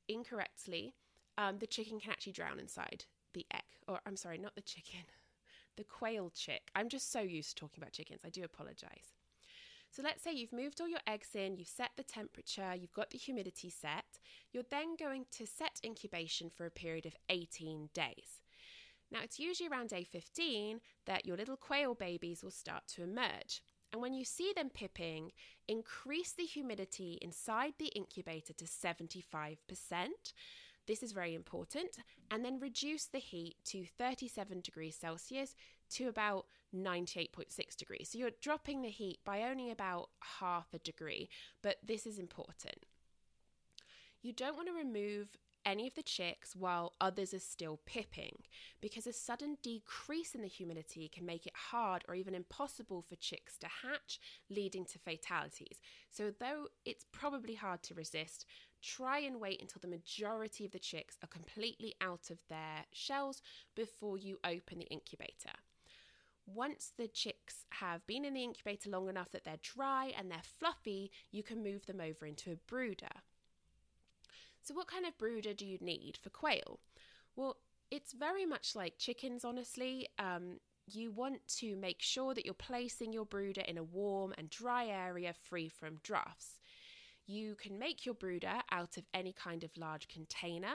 incorrectly, um, the chicken can actually drown inside the egg. Or, I'm sorry, not the chicken, the quail chick. I'm just so used to talking about chickens. I do apologize. So let's say you've moved all your eggs in, you've set the temperature, you've got the humidity set. You're then going to set incubation for a period of 18 days. Now, it's usually around day 15 that your little quail babies will start to emerge. And when you see them pipping, increase the humidity inside the incubator to 75%. This is very important. And then reduce the heat to 37 degrees Celsius to about 98.6 degrees. So you're dropping the heat by only about half a degree, but this is important. You don't want to remove any of the chicks while others are still pipping, because a sudden decrease in the humidity can make it hard or even impossible for chicks to hatch, leading to fatalities. So, though it's probably hard to resist, try and wait until the majority of the chicks are completely out of their shells before you open the incubator. Once the chicks have been in the incubator long enough that they're dry and they're fluffy, you can move them over into a brooder. So, what kind of brooder do you need for quail? Well, it's very much like chickens, honestly. Um, you want to make sure that you're placing your brooder in a warm and dry area free from drafts. You can make your brooder out of any kind of large container.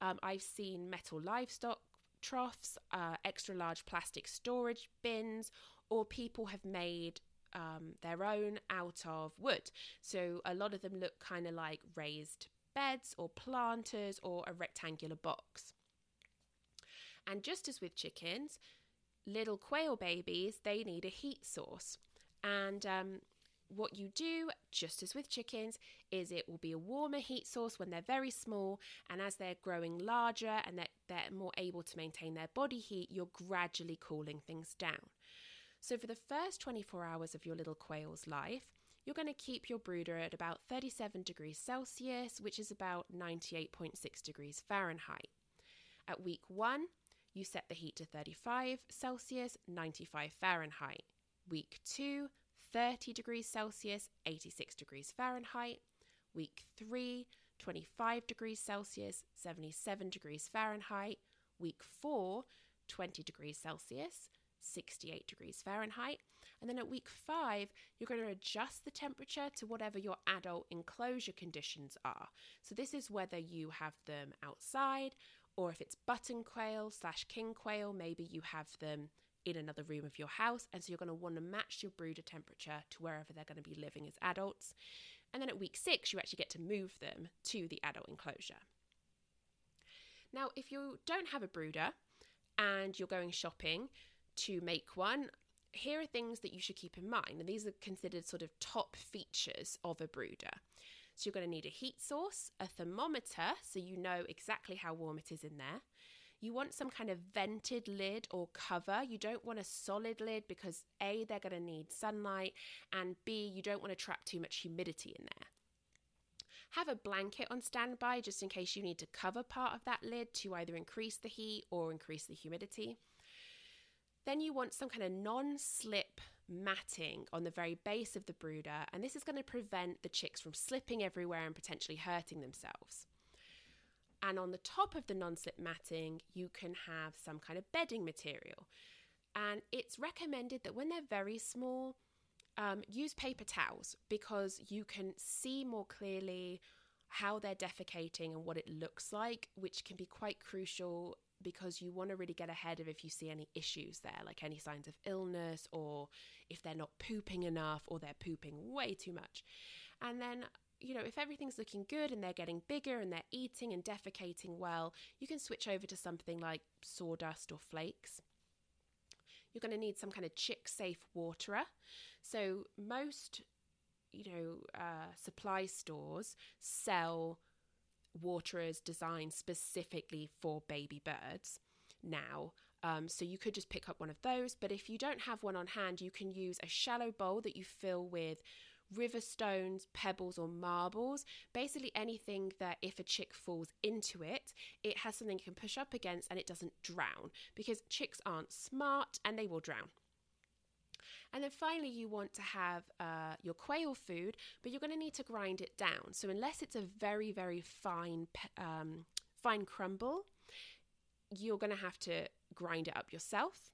Um, I've seen metal livestock troughs, uh, extra large plastic storage bins, or people have made um, their own out of wood. So a lot of them look kind of like raised beds or planters or a rectangular box. And just as with chickens, little quail babies, they need a heat source. And um, what you do, just as with chickens, is it will be a warmer heat source when they're very small, and as they're growing larger and they're, they're more able to maintain their body heat, you're gradually cooling things down. So, for the first 24 hours of your little quail's life, you're going to keep your brooder at about 37 degrees Celsius, which is about 98.6 degrees Fahrenheit. At week one, you set the heat to 35 Celsius, 95 Fahrenheit. Week two, 30 degrees Celsius, 86 degrees Fahrenheit. Week 3, 25 degrees Celsius, 77 degrees Fahrenheit. Week 4, 20 degrees Celsius, 68 degrees Fahrenheit. And then at week 5, you're going to adjust the temperature to whatever your adult enclosure conditions are. So this is whether you have them outside or if it's button quail slash king quail, maybe you have them in another room of your house. And so you're going to want to match your brooder temperature to wherever they're going to be living as adults. And then at week six, you actually get to move them to the adult enclosure. Now, if you don't have a brooder and you're going shopping to make one, here are things that you should keep in mind. And these are considered sort of top features of a brooder. So you're going to need a heat source, a thermometer, so you know exactly how warm it is in there. You want some kind of vented lid or cover. You don't want a solid lid because A, they're going to need sunlight, and B, you don't want to trap too much humidity in there. Have a blanket on standby just in case you need to cover part of that lid to either increase the heat or increase the humidity. Then you want some kind of non slip matting on the very base of the brooder, and this is going to prevent the chicks from slipping everywhere and potentially hurting themselves. And on the top of the non slip matting, you can have some kind of bedding material. And it's recommended that when they're very small, um, use paper towels because you can see more clearly how they're defecating and what it looks like, which can be quite crucial because you want to really get ahead of if you see any issues there, like any signs of illness or if they're not pooping enough or they're pooping way too much. And then you know, if everything's looking good and they're getting bigger and they're eating and defecating well, you can switch over to something like sawdust or flakes. You're going to need some kind of chick safe waterer. So, most, you know, uh, supply stores sell waterers designed specifically for baby birds now. Um, so you could just pick up one of those. But if you don't have one on hand, you can use a shallow bowl that you fill with river stones, pebbles, or marbles. Basically, anything that if a chick falls into it, it has something it can push up against and it doesn't drown because chicks aren't smart and they will drown. And then finally, you want to have uh, your quail food, but you're going to need to grind it down. So unless it's a very, very fine, um, fine crumble, you're going to have to grind it up yourself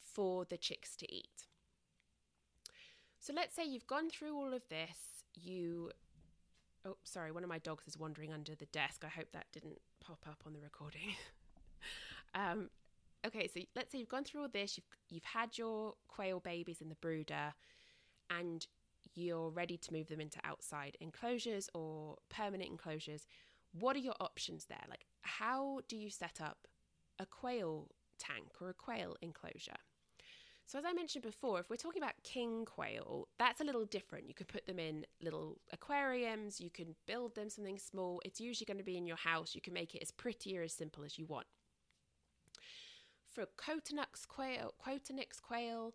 for the chicks to eat. So let's say you've gone through all of this, you Oh, sorry, one of my dogs is wandering under the desk. I hope that didn't pop up on the recording. um, okay, so let's say you've gone through all this, you've you've had your quail babies in the brooder, and you're ready to move them into outside enclosures or permanent enclosures. What are your options there? Like, how do you set up a quail tank or a quail enclosure? So, as I mentioned before, if we're talking about king quail, that's a little different. You could put them in little aquariums, you can build them something small. It's usually going to be in your house. You can make it as pretty or as simple as you want. For Coturnix quail, quail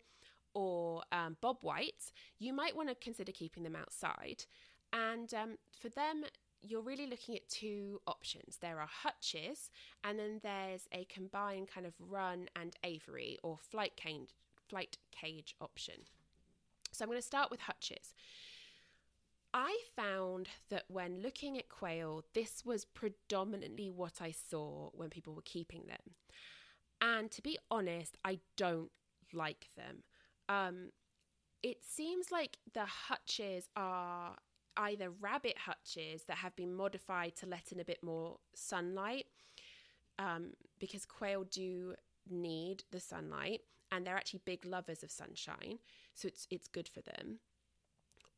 or um, bob whites, you might want to consider keeping them outside. And um, for them, you're really looking at two options. There are hutches, and then there's a combined kind of run and aviary or flight cage, flight cage option. So I'm going to start with hutches. I found that when looking at quail, this was predominantly what I saw when people were keeping them. And to be honest, I don't like them. Um, it seems like the hutches are either rabbit hutches that have been modified to let in a bit more sunlight um, because quail do need the sunlight and they're actually big lovers of sunshine so it's it's good for them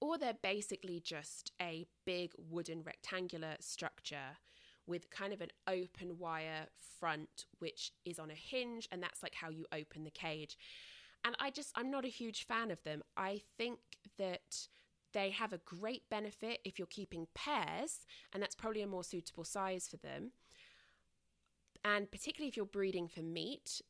or they're basically just a big wooden rectangular structure with kind of an open wire front which is on a hinge and that's like how you open the cage and I just I'm not a huge fan of them I think that they have a great benefit if you're keeping pairs, and that's probably a more suitable size for them. And particularly if you're breeding for meat,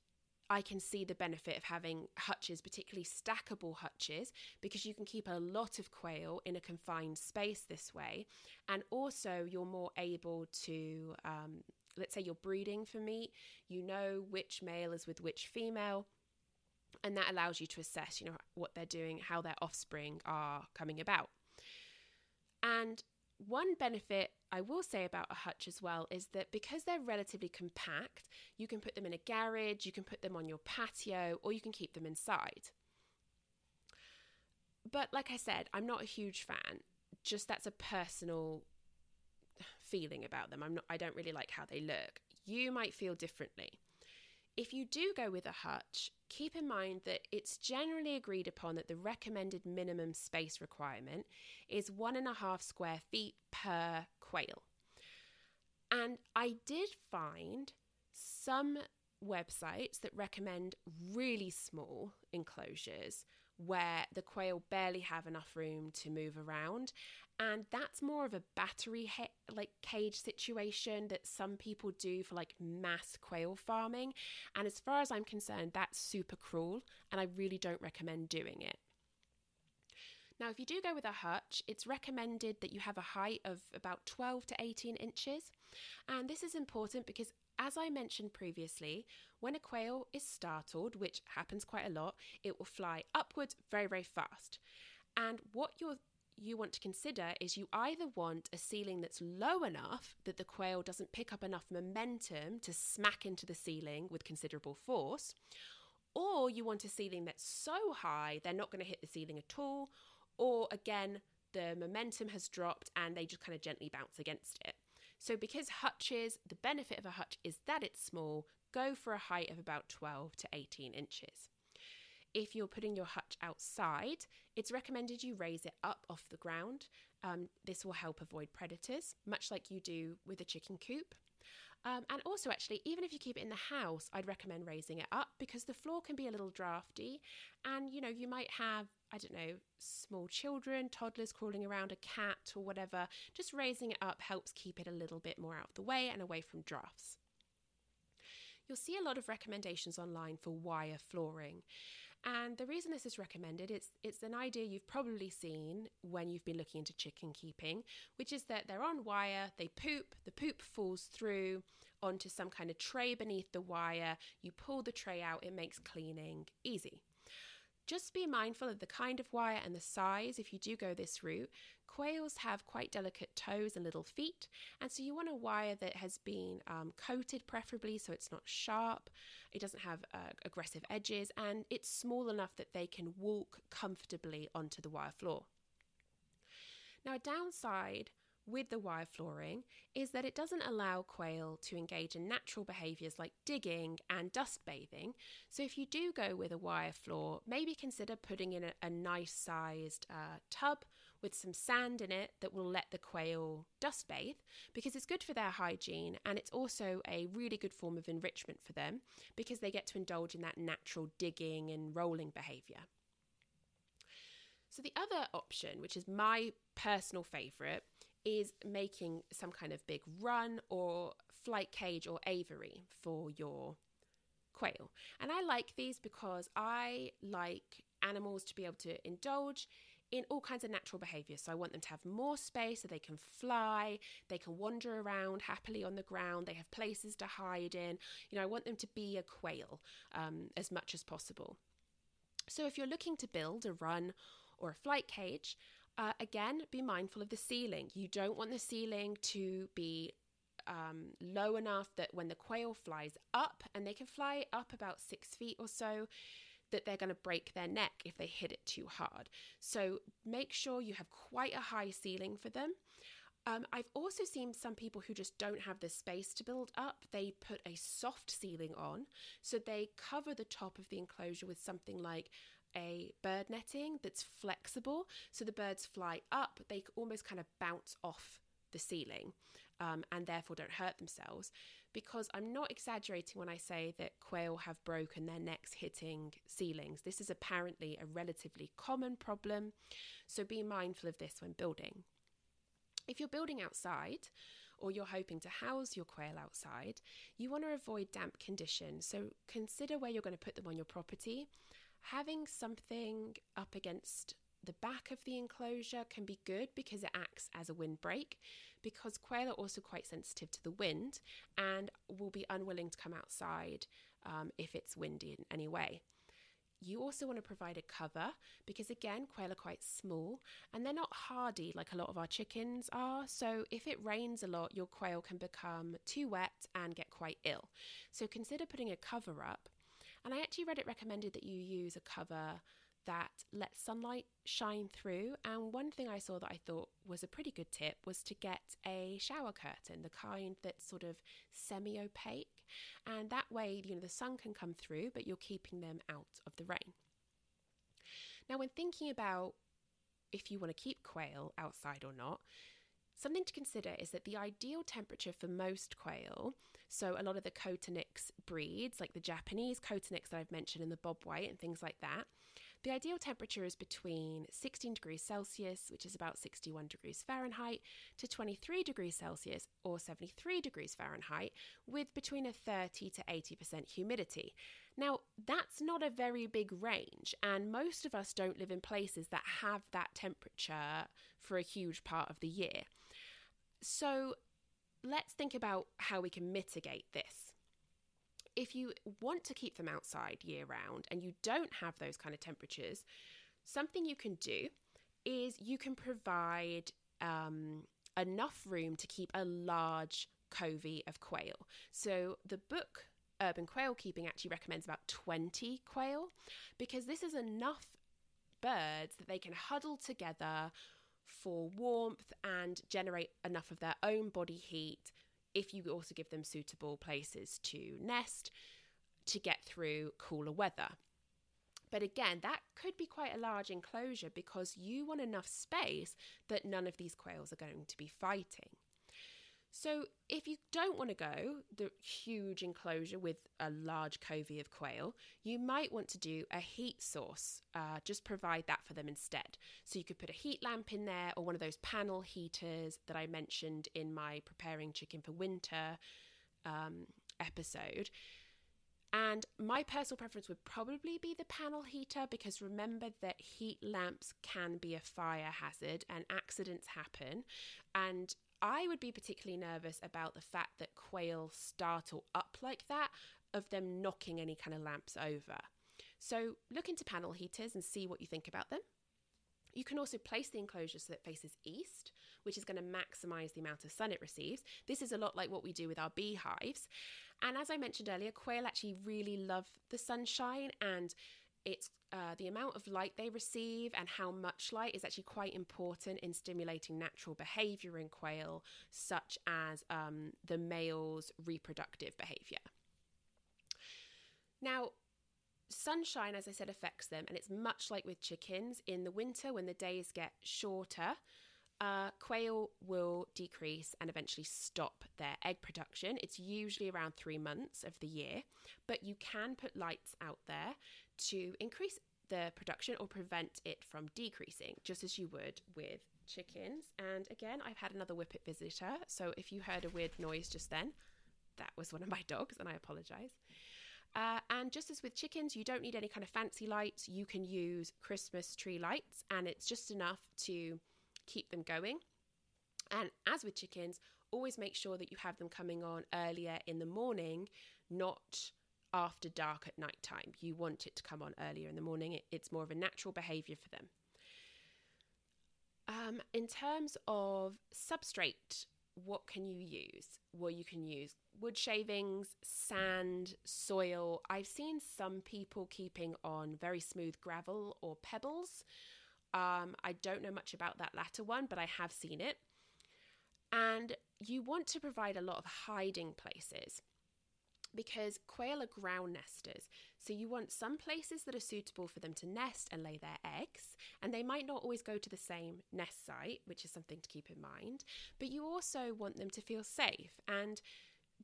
I can see the benefit of having hutches, particularly stackable hutches, because you can keep a lot of quail in a confined space this way. And also, you're more able to, um, let's say you're breeding for meat, you know which male is with which female and that allows you to assess you know what they're doing how their offspring are coming about and one benefit I will say about a hutch as well is that because they're relatively compact, you can put them in a garage, you can put them on your patio, or you can keep them inside. But like I said, I'm not a huge fan. Just that's a personal feeling about them. I'm not I don't really like how they look. You might feel differently. If you do go with a hutch, keep in mind that it's generally agreed upon that the recommended minimum space requirement is one and a half square feet per quail. And I did find some websites that recommend really small enclosures where the quail barely have enough room to move around. And that's more of a battery he- like cage situation that some people do for like mass quail farming. And as far as i'm concerned that's super cruel and i really don't recommend doing it now if you do go with a hutch it's recommended that you have a height of about 12 to 18 inches and this is important because as I mentioned previously, when a quail is startled, which happens quite a lot, it will fly upwards very, very fast. And what you're you want to consider is you either want a ceiling that's low enough that the quail doesn't pick up enough momentum to smack into the ceiling with considerable force, or you want a ceiling that's so high they're not going to hit the ceiling at all, or again, the momentum has dropped and they just kind of gently bounce against it. So, because hutches, the benefit of a hutch is that it's small, go for a height of about 12 to 18 inches. If you're putting your hutch outside, it's recommended you raise it up off the ground. Um, this will help avoid predators, much like you do with a chicken coop. Um, and also, actually, even if you keep it in the house, I'd recommend raising it up because the floor can be a little drafty. And, you know, you might have, I don't know, small children, toddlers crawling around, a cat or whatever. Just raising it up helps keep it a little bit more out of the way and away from drafts. You'll see a lot of recommendations online for wire flooring. And the reason this is recommended, it's, it's an idea you've probably seen when you've been looking into chicken keeping, which is that they're on wire, they poop, the poop falls through onto some kind of tray beneath the wire. You pull the tray out, it makes cleaning easy. Just be mindful of the kind of wire and the size if you do go this route. Quails have quite delicate toes and little feet, and so you want a wire that has been um, coated, preferably, so it's not sharp, it doesn't have uh, aggressive edges, and it's small enough that they can walk comfortably onto the wire floor. Now, a downside with the wire flooring is that it doesn't allow quail to engage in natural behaviours like digging and dust bathing. So, if you do go with a wire floor, maybe consider putting in a, a nice sized uh, tub with some sand in it that will let the quail dust bathe because it's good for their hygiene and it's also a really good form of enrichment for them because they get to indulge in that natural digging and rolling behavior. So, the other option, which is my personal favourite, is making some kind of big run or flight cage or aviary for your quail. And I like these because I like animals to be able to indulge in all kinds of natural behaviors. So I want them to have more space so they can fly, they can wander around happily on the ground, they have places to hide in. You know, I want them to be a quail um, as much as possible. So if you're looking to build a run or a flight cage, uh, again, be mindful of the ceiling. You don't want the ceiling to be um, low enough that when the quail flies up, and they can fly up about six feet or so, that they're going to break their neck if they hit it too hard. So make sure you have quite a high ceiling for them. Um, I've also seen some people who just don't have the space to build up. They put a soft ceiling on, so they cover the top of the enclosure with something like a bird netting that's flexible. So the birds fly up, they almost kind of bounce off the ceiling um, and therefore don't hurt themselves. Because I'm not exaggerating when I say that quail have broken their necks hitting ceilings. This is apparently a relatively common problem, so be mindful of this when building. If you're building outside, or you're hoping to house your quail outside, you want to avoid damp conditions. So consider where you're going to put them on your property having something up against the back of the enclosure can be good because it acts as a windbreak because quail are also quite sensitive to the wind and will be unwilling to come outside um, if it's windy in any way. You also want to provide a cover because, again, quail are quite small and they're not hardy like a lot of our chickens are. So, if it rains a lot, your quail can become too wet and get quite ill. So, consider putting a cover up and I actually read it recommended that you use a cover that lets sunlight shine through. And one thing I saw that I thought was a pretty good tip was to get a shower curtain, the kind that's sort of semi opaque. And that way, you know, the sun can come through, but you're keeping them out of the rain. Now, when thinking about if you want to keep quail outside or not, Something to consider is that the ideal temperature for most quail, so a lot of the Coturnix breeds, like the Japanese Coturnix that I've mentioned and the Bob White and things like that, the ideal temperature is between 16 degrees Celsius, which is about 61 degrees Fahrenheit, to 23 degrees Celsius or 73 degrees Fahrenheit, with between a 30 to 80% humidity. Now, that's not a very big range, and most of us don't live in places that have that temperature for a huge part of the year. So let's think about how we can mitigate this. If you want to keep them outside year round and you don't have those kind of temperatures, something you can do is you can provide um, enough room to keep a large covey of quail. So the book Urban Quail Keeping actually recommends about 20 quail because this is enough birds that they can huddle together for warmth and generate enough of their own body heat if you also give them suitable places to nest to get through cooler weather. But again, that could be quite a large enclosure because you want enough space that none of these quails are going to be fighting. So, if you don't want to go the huge enclosure with a large covey of quail, you might want to do a heat source. Uh, just provide that for them instead. So, you could put a heat lamp in there or one of those panel heaters that I mentioned in my Preparing Chicken for Winter um, episode. And my personal preference would probably be the panel heater because remember that heat lamps can be a fire hazard and accidents happen. And I would be particularly nervous about the fact that quail startle up like that, of them knocking any kind of lamps over. So look into panel heaters and see what you think about them. You can also place the enclosure so that it faces east, which is going to maximize the amount of sun it receives. This is a lot like what we do with our beehives. And as I mentioned earlier, quail actually really love the sunshine and it's uh, the amount of light they receive and how much light is actually quite important in stimulating natural behavior in quail, such as um, the male's reproductive behavior. Now, sunshine, as I said, affects them, and it's much like with chickens. In the winter, when the days get shorter, uh, quail will decrease and eventually stop their egg production. It's usually around three months of the year, but you can put lights out there to increase the production or prevent it from decreasing, just as you would with chickens. And again, I've had another whippet visitor, so if you heard a weird noise just then, that was one of my dogs, and I apologize. Uh, and just as with chickens, you don't need any kind of fancy lights. You can use Christmas tree lights, and it's just enough to keep them going. And as with chickens, always make sure that you have them coming on earlier in the morning, not after dark at night time. You want it to come on earlier in the morning. It, it's more of a natural behavior for them. Um, in terms of substrate, what can you use? Well, you can use wood shavings, sand, soil. I've seen some people keeping on very smooth gravel or pebbles. Um, I don't know much about that latter one, but I have seen it. And you want to provide a lot of hiding places because quail are ground nesters. So you want some places that are suitable for them to nest and lay their eggs. And they might not always go to the same nest site, which is something to keep in mind. But you also want them to feel safe. And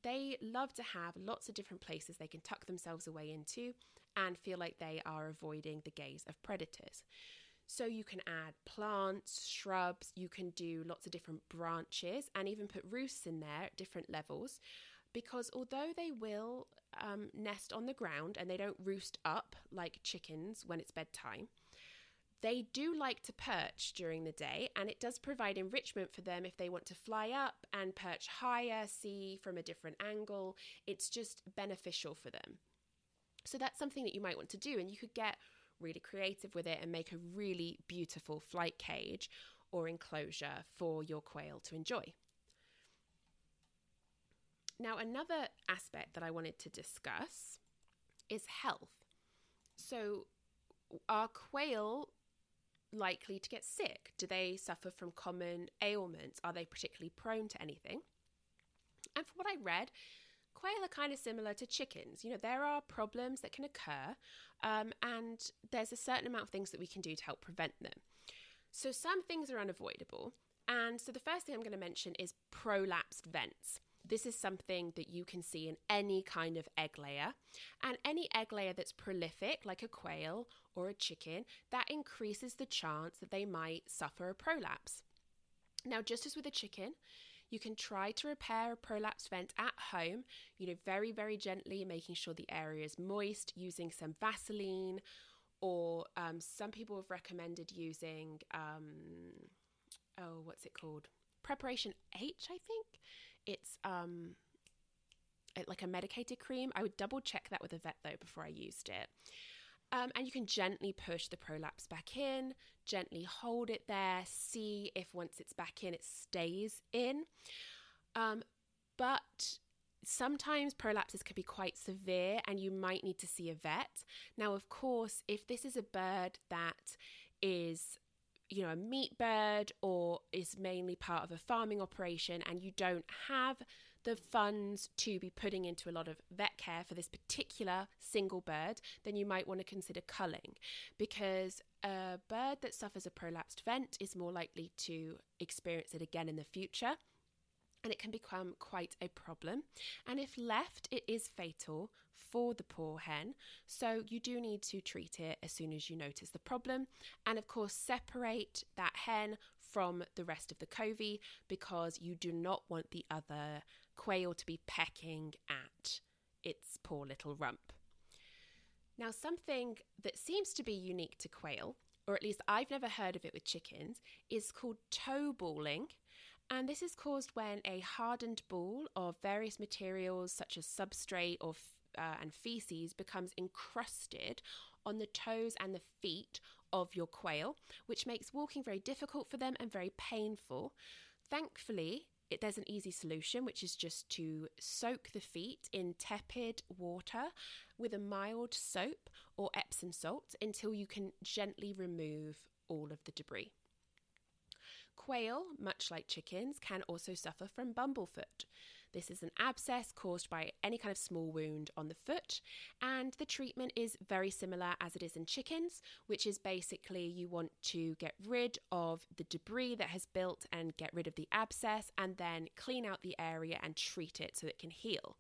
they love to have lots of different places they can tuck themselves away into and feel like they are avoiding the gaze of predators. So you can add plants, shrubs, you can do lots of different branches and even put roosts in there at different levels. Because although they will um, nest on the ground and they don't roost up like chickens when it's bedtime, they do like to perch during the day, and it does provide enrichment for them if they want to fly up and perch higher, see from a different angle. It's just beneficial for them. So that's something that you might want to do, and you could get really creative with it and make a really beautiful flight cage or enclosure for your quail to enjoy. Now, another aspect that I wanted to discuss is health. So, are quail likely to get sick? Do they suffer from common ailments? Are they particularly prone to anything? And from what I read, quail are kind of similar to chickens. You know, there are problems that can occur, um, and there's a certain amount of things that we can do to help prevent them. So, some things are unavoidable. And so, the first thing I'm going to mention is prolapsed vents. This is something that you can see in any kind of egg layer. And any egg layer that's prolific, like a quail or a chicken, that increases the chance that they might suffer a prolapse. Now, just as with a chicken, you can try to repair a prolapse vent at home, you know, very, very gently, making sure the area is moist, using some Vaseline, or um, some people have recommended using, um, oh, what's it called? Preparation H, I think. It's um, like a medicated cream. I would double check that with a vet though before I used it. Um, and you can gently push the prolapse back in, gently hold it there, see if once it's back in, it stays in. Um, but sometimes prolapses can be quite severe and you might need to see a vet. Now, of course, if this is a bird that is you know a meat bird or is mainly part of a farming operation and you don't have the funds to be putting into a lot of vet care for this particular single bird, then you might want to consider culling because a bird that suffers a prolapsed vent is more likely to experience it again in the future and it can become quite a problem. And if left, it is fatal for the poor hen. So you do need to treat it as soon as you notice the problem. And of course, separate that hen from the rest of the covey because you do not want the other quail to be pecking at its poor little rump. Now, something that seems to be unique to quail, or at least I've never heard of it with chickens, is called toe balling. And this is caused when a hardened ball of various materials, such as substrate or uh, and feces, becomes encrusted on the toes and the feet of your quail, which makes walking very difficult for them and very painful. Thankfully, it, there's an easy solution, which is just to soak the feet in tepid water with a mild soap or Epsom salt until you can gently remove all of the debris. Quail, much like chickens, can also suffer from bumblefoot. This is an abscess caused by any kind of small wound on the foot, and the treatment is very similar as it is in chickens, which is basically you want to get rid of the debris that has built and get rid of the abscess, and then clean out the area and treat it so it can heal.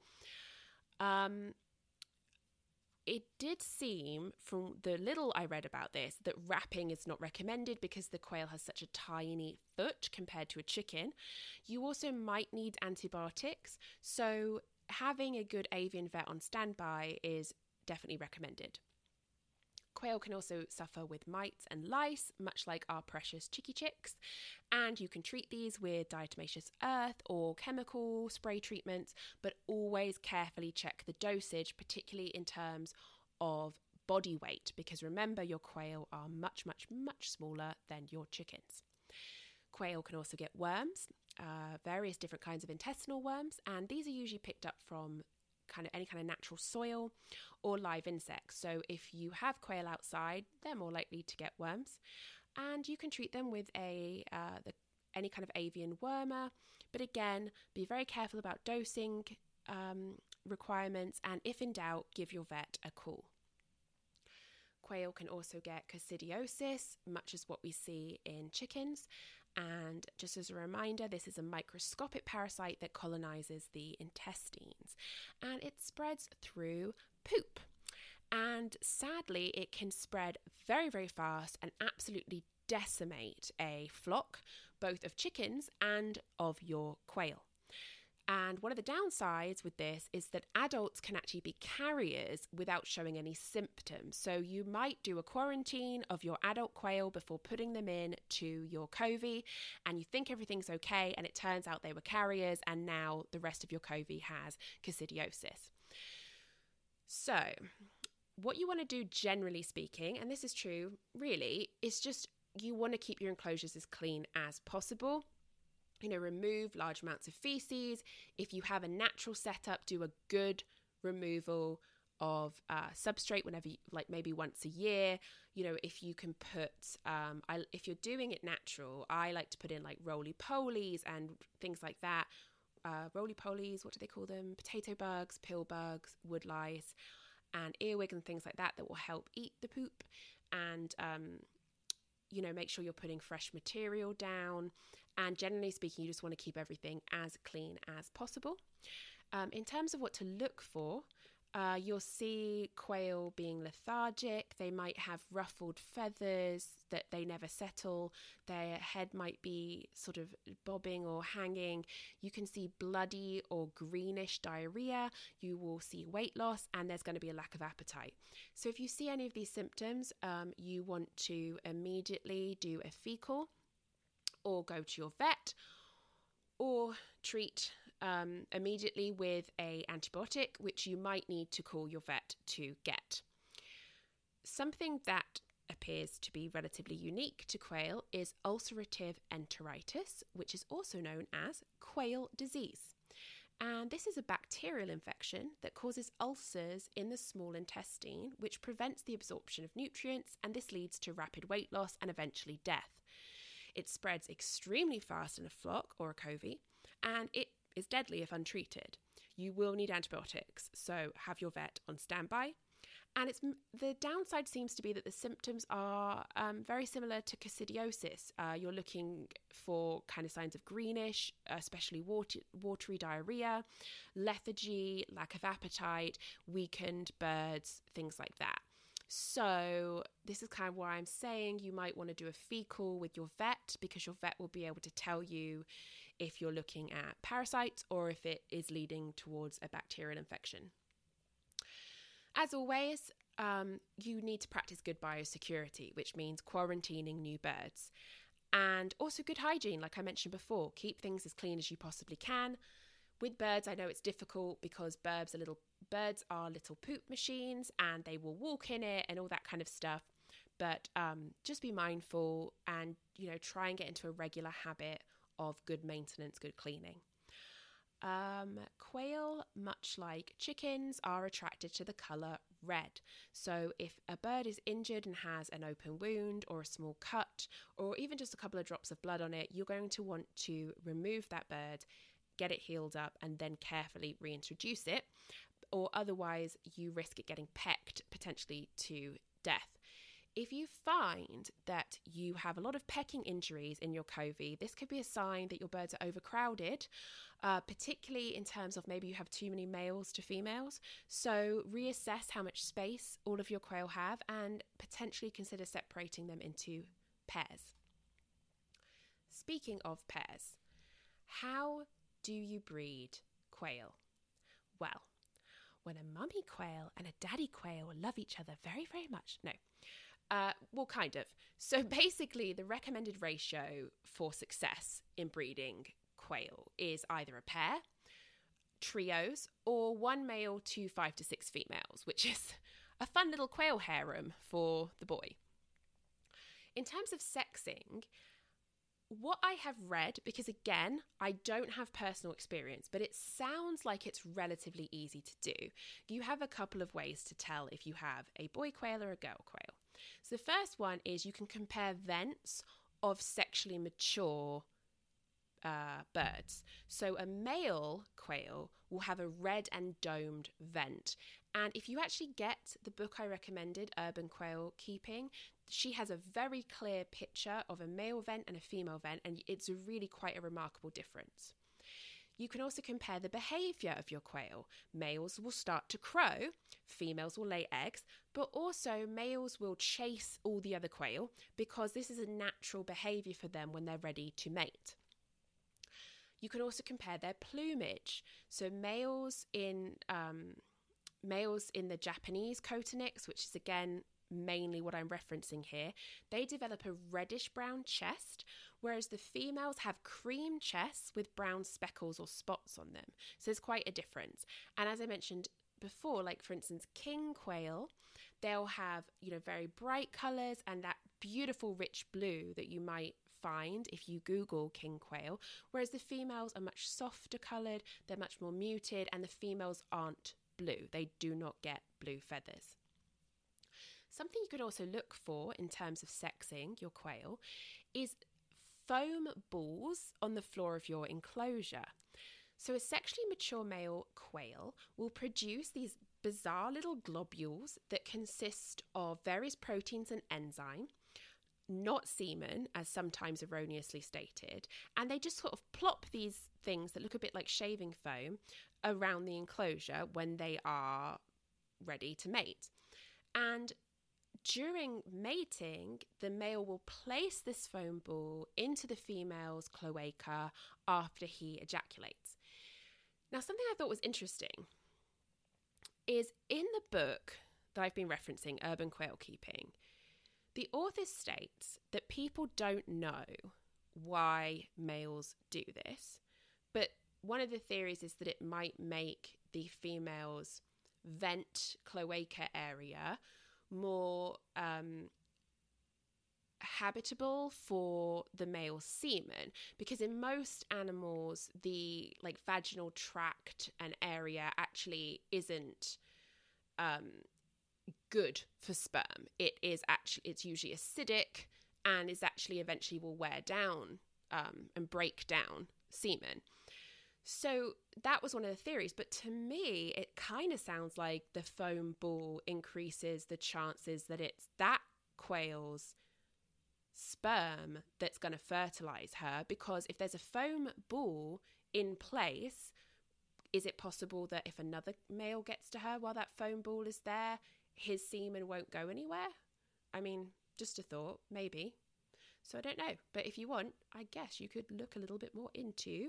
Um, it did seem from the little I read about this that wrapping is not recommended because the quail has such a tiny foot compared to a chicken. You also might need antibiotics, so having a good avian vet on standby is definitely recommended. Quail can also suffer with mites and lice, much like our precious chicky chicks, and you can treat these with diatomaceous earth or chemical spray treatments, but always carefully check the dosage, particularly in terms of body weight, because remember, your quail are much, much, much smaller than your chickens. Quail can also get worms, uh, various different kinds of intestinal worms, and these are usually picked up from kind of any kind of natural soil or live insects. So if you have quail outside, they're more likely to get worms, and you can treat them with a uh, the, any kind of avian wormer. But again, be very careful about dosing um, requirements, and if in doubt, give your vet a call. Quail can also get coccidiosis, much as what we see in chickens, and just as a reminder, this is a microscopic parasite that colonizes the intestines and it spreads through poop. And sadly, it can spread very, very fast and absolutely decimate a flock, both of chickens and of your quail. And one of the downsides with this is that adults can actually be carriers without showing any symptoms. So you might do a quarantine of your adult quail before putting them in to your covey, and you think everything's okay, and it turns out they were carriers, and now the rest of your covey has coccidiosis. So, what you want to do, generally speaking, and this is true really, is just you want to keep your enclosures as clean as possible you know, remove large amounts of feces. If you have a natural setup, do a good removal of uh, substrate whenever, you, like maybe once a year. You know, if you can put, um, I, if you're doing it natural, I like to put in like roly polies and things like that. Uh, roly polies, what do they call them? Potato bugs, pill bugs, wood lice, and earwig and things like that that will help eat the poop. And um, you know, make sure you're putting fresh material down. And generally speaking, you just want to keep everything as clean as possible. Um, in terms of what to look for, uh, you'll see quail being lethargic. They might have ruffled feathers that they never settle. Their head might be sort of bobbing or hanging. You can see bloody or greenish diarrhea. You will see weight loss, and there's going to be a lack of appetite. So, if you see any of these symptoms, um, you want to immediately do a fecal or go to your vet or treat um, immediately with a antibiotic, which you might need to call your vet to get. Something that appears to be relatively unique to quail is ulcerative enteritis, which is also known as quail disease. And this is a bacterial infection that causes ulcers in the small intestine, which prevents the absorption of nutrients, and this leads to rapid weight loss and eventually death. It spreads extremely fast in a flock or a covey, and it is deadly if untreated. You will need antibiotics, so have your vet on standby. And it's the downside seems to be that the symptoms are um, very similar to coccidiosis. Uh, you're looking for kind of signs of greenish, especially water, watery diarrhea, lethargy, lack of appetite, weakened birds, things like that. So, this is kind of why I'm saying you might want to do a fecal with your vet because your vet will be able to tell you if you're looking at parasites or if it is leading towards a bacterial infection. As always, um, you need to practice good biosecurity, which means quarantining new birds. And also good hygiene, like I mentioned before. Keep things as clean as you possibly can. With birds, I know it's difficult because birds are little birds are little poop machines and they will walk in it and all that kind of stuff. But um, just be mindful and you know try and get into a regular habit of good maintenance, good cleaning. Um, quail, much like chickens, are attracted to the colour red. So, if a bird is injured and has an open wound or a small cut, or even just a couple of drops of blood on it, you're going to want to remove that bird, get it healed up, and then carefully reintroduce it. Or otherwise, you risk it getting pecked potentially to death. If you find that you have a lot of pecking injuries in your covey, this could be a sign that your birds are overcrowded, uh, particularly in terms of maybe you have too many males to females. So reassess how much space all of your quail have and potentially consider separating them into pairs. Speaking of pairs, how do you breed quail? Well, when a mummy quail and a daddy quail love each other very, very much. No, uh, well, kind of. So basically, the recommended ratio for success in breeding quail is either a pair, trios, or one male to five to six females, which is a fun little quail harem for the boy. In terms of sexing, what I have read, because again, I don't have personal experience, but it sounds like it's relatively easy to do. You have a couple of ways to tell if you have a boy quail or a girl quail. So the first one is you can compare vents of sexually mature uh, birds. So a male quail will have a red and domed vent. And if you actually get the book I recommended, Urban Quail Keeping, she has a very clear picture of a male vent and a female vent, and it's really quite a remarkable difference. You can also compare the behaviour of your quail. Males will start to crow, females will lay eggs, but also males will chase all the other quail because this is a natural behaviour for them when they're ready to mate. You can also compare their plumage. So males in um, males in the Japanese coturnix, which is again mainly what I'm referencing here, they develop a reddish brown chest, whereas the females have cream chests with brown speckles or spots on them. So there's quite a difference. And as I mentioned before, like for instance, king quail, they'll have, you know, very bright colours and that beautiful rich blue that you might find if you Google king quail, whereas the females are much softer coloured, they're much more muted, and the females aren't blue. They do not get blue feathers. Something you could also look for in terms of sexing your quail is foam balls on the floor of your enclosure. So, a sexually mature male quail will produce these bizarre little globules that consist of various proteins and enzyme, not semen, as sometimes erroneously stated, and they just sort of plop these things that look a bit like shaving foam around the enclosure when they are ready to mate. And during mating, the male will place this foam ball into the female's cloaca after he ejaculates. Now, something I thought was interesting is in the book that I've been referencing, Urban Quail Keeping, the author states that people don't know why males do this, but one of the theories is that it might make the female's vent cloaca area more um, habitable for the male semen. Because in most animals the like vaginal tract and area actually isn't um, good for sperm. It is actually it's usually acidic and is actually eventually will wear down um, and break down semen so that was one of the theories. But to me, it kind of sounds like the foam ball increases the chances that it's that quail's sperm that's going to fertilize her. Because if there's a foam ball in place, is it possible that if another male gets to her while that foam ball is there, his semen won't go anywhere? I mean, just a thought, maybe. So I don't know. But if you want, I guess you could look a little bit more into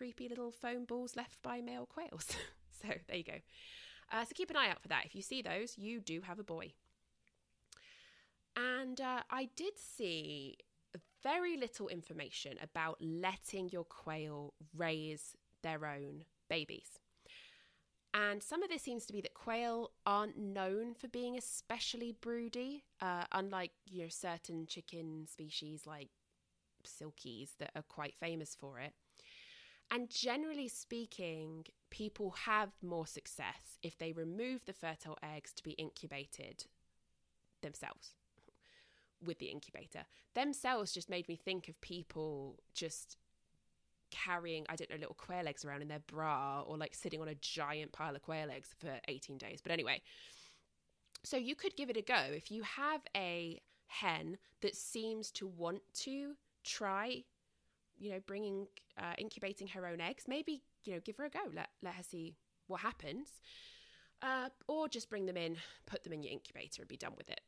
creepy little foam balls left by male quails. so there you go. Uh, so keep an eye out for that. If you see those, you do have a boy. And uh, I did see very little information about letting your quail raise their own babies. And some of this seems to be that quail aren't known for being especially broody, uh, unlike you know certain chicken species like silkies that are quite famous for it. And generally speaking, people have more success if they remove the fertile eggs to be incubated themselves with the incubator. Themselves just made me think of people just carrying, I don't know, little quail eggs around in their bra or like sitting on a giant pile of quail eggs for 18 days. But anyway, so you could give it a go. If you have a hen that seems to want to try, you know, bringing, uh, incubating her own eggs, maybe, you know, give her a go. Let, let her see what happens. Uh, or just bring them in, put them in your incubator and be done with it.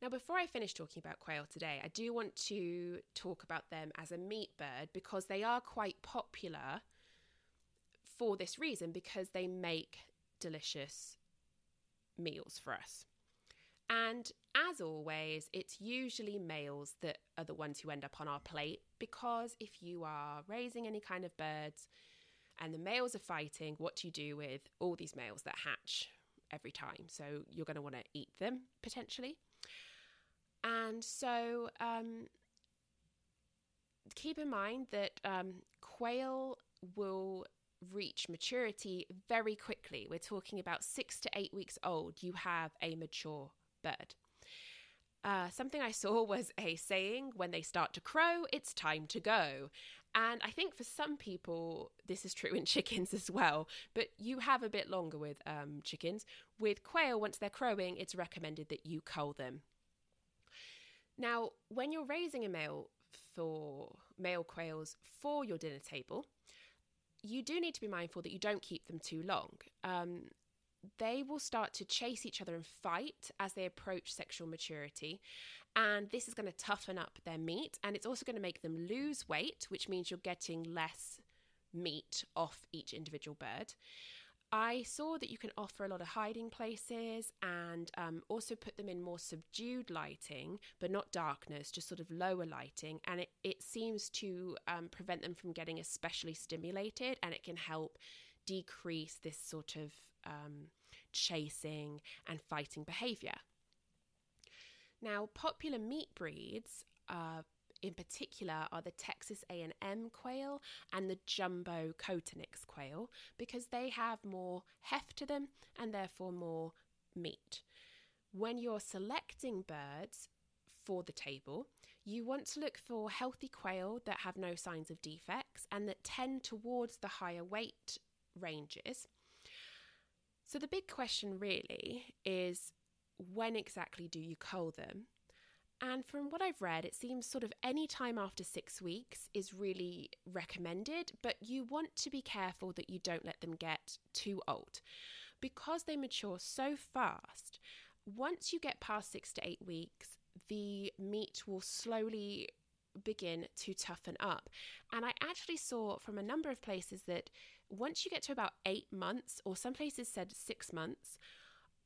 Now, before I finish talking about quail today, I do want to talk about them as a meat bird because they are quite popular for this reason because they make delicious meals for us. And as always, it's usually males that are the ones who end up on our plate because if you are raising any kind of birds and the males are fighting, what do you do with all these males that hatch every time? So you're going to want to eat them potentially. And so um, keep in mind that um, quail will reach maturity very quickly. We're talking about six to eight weeks old, you have a mature bird. Uh, something I saw was a saying when they start to crow, it's time to go. And I think for some people, this is true in chickens as well, but you have a bit longer with um, chickens. With quail, once they're crowing, it's recommended that you cull them now, when you're raising a male for male quails for your dinner table, you do need to be mindful that you don't keep them too long. Um, they will start to chase each other and fight as they approach sexual maturity. And this is going to toughen up their meat and it's also going to make them lose weight, which means you're getting less meat off each individual bird. I saw that you can offer a lot of hiding places and um, also put them in more subdued lighting, but not darkness, just sort of lower lighting. And it, it seems to um, prevent them from getting especially stimulated and it can help decrease this sort of um, chasing and fighting behavior. Now, popular meat breeds uh, in particular are the Texas A&M quail and the jumbo Coturnix quail because they have more heft to them and therefore more meat. When you're selecting birds for the table, you want to look for healthy quail that have no signs of defects and that tend towards the higher weight ranges. So the big question really is when exactly do you cull them? And from what I've read, it seems sort of any time after six weeks is really recommended, but you want to be careful that you don't let them get too old. Because they mature so fast, once you get past six to eight weeks, the meat will slowly begin to toughen up. And I actually saw from a number of places that once you get to about eight months, or some places said six months,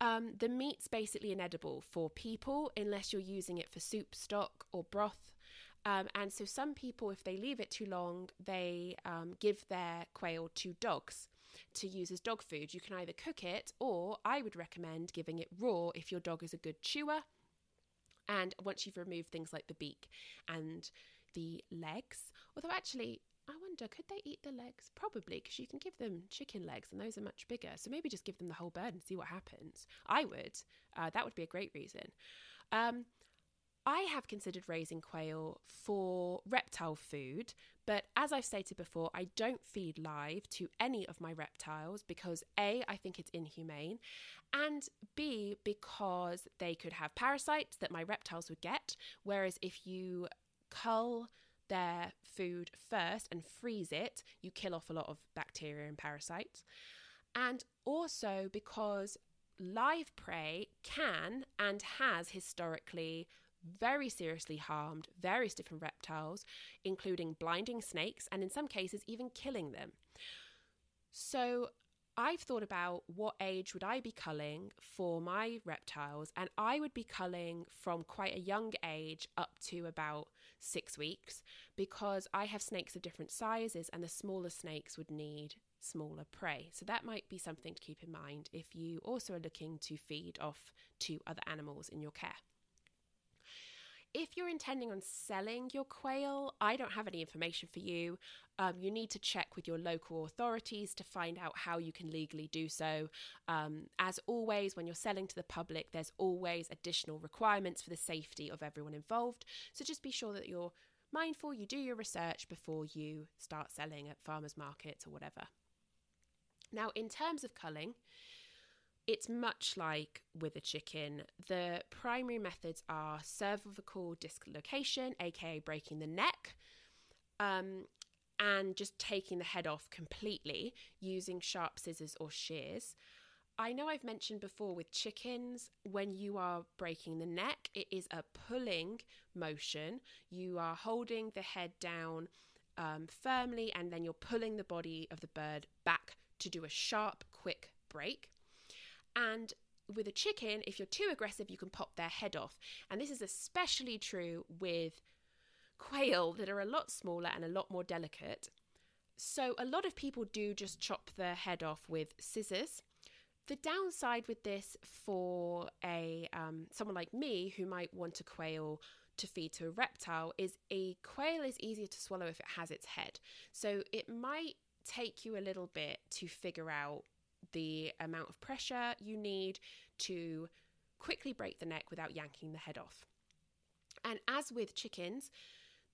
um, the meat's basically inedible for people unless you're using it for soup, stock, or broth. Um, and so, some people, if they leave it too long, they um, give their quail to dogs to use as dog food. You can either cook it, or I would recommend giving it raw if your dog is a good chewer. And once you've removed things like the beak and the legs, although actually, I wonder, could they eat the legs? Probably, because you can give them chicken legs and those are much bigger. So maybe just give them the whole bird and see what happens. I would. Uh, that would be a great reason. Um, I have considered raising quail for reptile food, but as I've stated before, I don't feed live to any of my reptiles because A, I think it's inhumane, and B, because they could have parasites that my reptiles would get. Whereas if you cull their food first and freeze it, you kill off a lot of bacteria and parasites. And also because live prey can and has historically very seriously harmed various different reptiles, including blinding snakes and in some cases even killing them. So I've thought about what age would I be culling for my reptiles, and I would be culling from quite a young age up to about six weeks because I have snakes of different sizes, and the smaller snakes would need smaller prey. So that might be something to keep in mind if you also are looking to feed off to other animals in your care. If you're intending on selling your quail, I don't have any information for you. Um, you need to check with your local authorities to find out how you can legally do so. Um, as always, when you're selling to the public, there's always additional requirements for the safety of everyone involved. So just be sure that you're mindful, you do your research before you start selling at farmers markets or whatever. Now, in terms of culling, it's much like with a chicken. The primary methods are cervical dislocation, aka breaking the neck, um, and just taking the head off completely using sharp scissors or shears. I know I've mentioned before with chickens, when you are breaking the neck, it is a pulling motion. You are holding the head down um, firmly and then you're pulling the body of the bird back to do a sharp, quick break. And with a chicken, if you're too aggressive, you can pop their head off. And this is especially true with quail that are a lot smaller and a lot more delicate. So, a lot of people do just chop their head off with scissors. The downside with this for a um, someone like me who might want a quail to feed to a reptile is a quail is easier to swallow if it has its head. So it might take you a little bit to figure out the amount of pressure you need to quickly break the neck without yanking the head off. And as with chickens,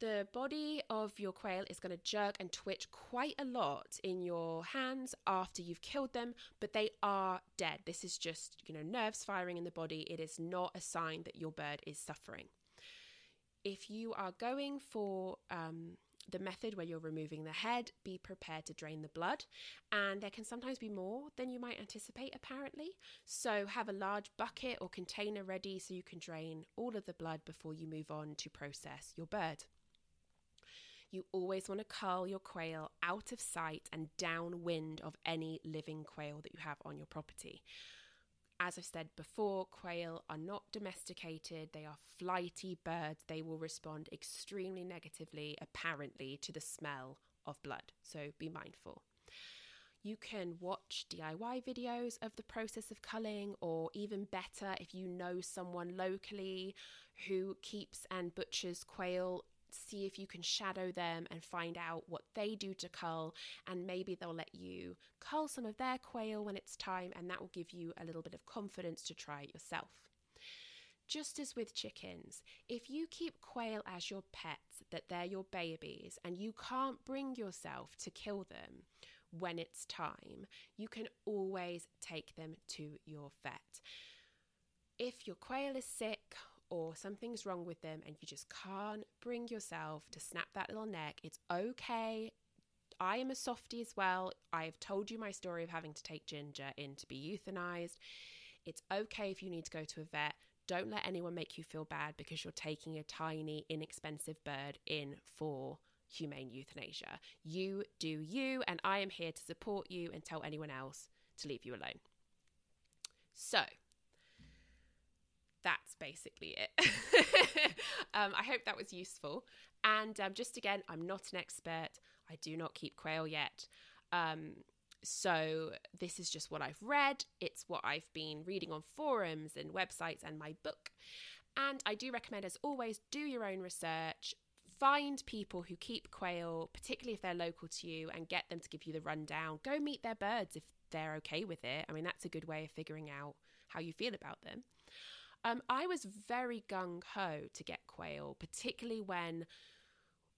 the body of your quail is going to jerk and twitch quite a lot in your hands after you've killed them, but they are dead. This is just, you know, nerves firing in the body. It is not a sign that your bird is suffering. If you are going for um, the method where you're removing the head, be prepared to drain the blood. And there can sometimes be more than you might anticipate, apparently. So have a large bucket or container ready so you can drain all of the blood before you move on to process your bird. You always want to cull your quail out of sight and downwind of any living quail that you have on your property. As I've said before, quail are not domesticated, they are flighty birds. They will respond extremely negatively, apparently, to the smell of blood. So be mindful. You can watch DIY videos of the process of culling, or even better, if you know someone locally who keeps and butchers quail, see if you can shadow them and find out what they do to cull, and maybe they'll let you cull some of their quail when it's time, and that will give you a little bit of confidence to try it yourself. Just as with chickens, if you keep quail as your pets, that they're your babies, and you can't bring yourself to kill them when it's time, you can always take them to your vet. If your quail is sick or something's wrong with them and you just can't bring yourself to snap that little neck, it's okay. I am a softie as well. I have told you my story of having to take Ginger in to be euthanized. It's okay if you need to go to a vet. Don't let anyone make you feel bad because you're taking a tiny, inexpensive bird in for humane euthanasia. You do you, and I am here to support you and tell anyone else to leave you alone. So, that's basically it. um, I hope that was useful. And um, just again, I'm not an expert. I do not keep quail yet. Um, so this is just what I've read. It's what I've been reading on forums and websites and my book. And I do recommend, as always, do your own research. Find people who keep quail, particularly if they're local to you, and get them to give you the rundown. Go meet their birds if they're okay with it. I mean, that's a good way of figuring out how you feel about them. Um, I was very gung ho to get quail, particularly when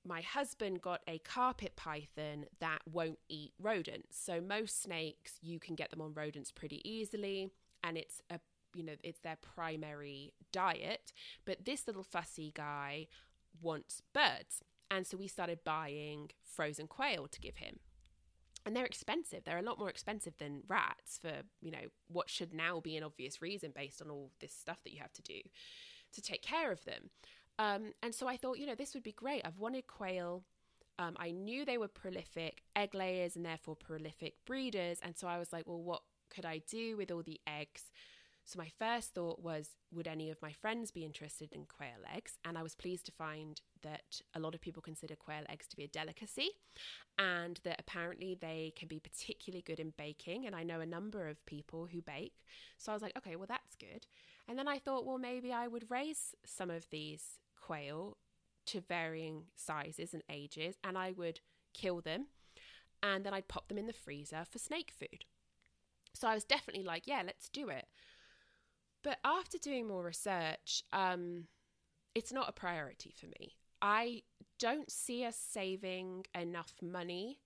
my husband got a carpet python that won't eat rodents. So most snakes you can get them on rodents pretty easily and it's a you know it's their primary diet, but this little fussy guy wants birds. And so we started buying frozen quail to give him and they're expensive. They're a lot more expensive than rats for, you know, what should now be an obvious reason based on all this stuff that you have to do to take care of them. Um, and so I thought, you know, this would be great. I've wanted quail. Um, I knew they were prolific egg layers and therefore prolific breeders. And so I was like, well, what could I do with all the eggs? So my first thought was, would any of my friends be interested in quail eggs? And I was pleased to find that a lot of people consider quail eggs to be a delicacy and that apparently they can be particularly good in baking. And I know a number of people who bake. So I was like, okay, well, that's good. And then I thought, well, maybe I would raise some of these quail to varying sizes and ages, and I would kill them, and then I'd pop them in the freezer for snake food. So I was definitely like, yeah, let's do it. But after doing more research, um, it's not a priority for me. I don't see us saving enough money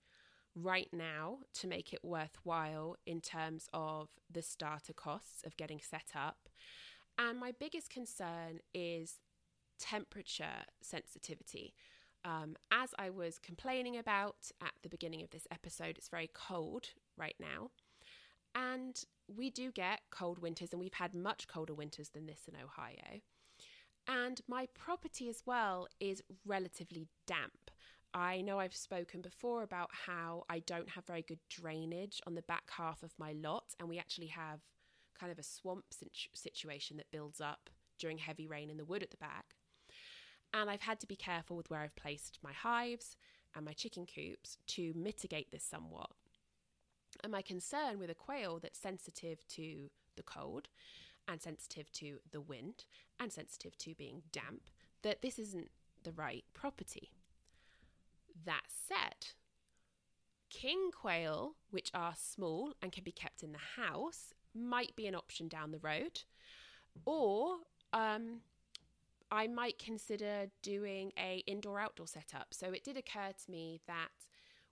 right now to make it worthwhile in terms of the starter costs of getting set up. And my biggest concern is temperature sensitivity. Um, as I was complaining about at the beginning of this episode, it's very cold right now. And we do get cold winters, and we've had much colder winters than this in Ohio. And my property as well is relatively damp. I know I've spoken before about how I don't have very good drainage on the back half of my lot, and we actually have kind of a swamp situation that builds up during heavy rain in the wood at the back. And I've had to be careful with where I've placed my hives and my chicken coops to mitigate this somewhat. And my concern with a quail that's sensitive to the cold and sensitive to the wind and sensitive to being damp, that this isn't the right property. That said, king quail, which are small and can be kept in the house, might be an option down the road. Or um, I might consider doing a indoor outdoor setup. So it did occur to me that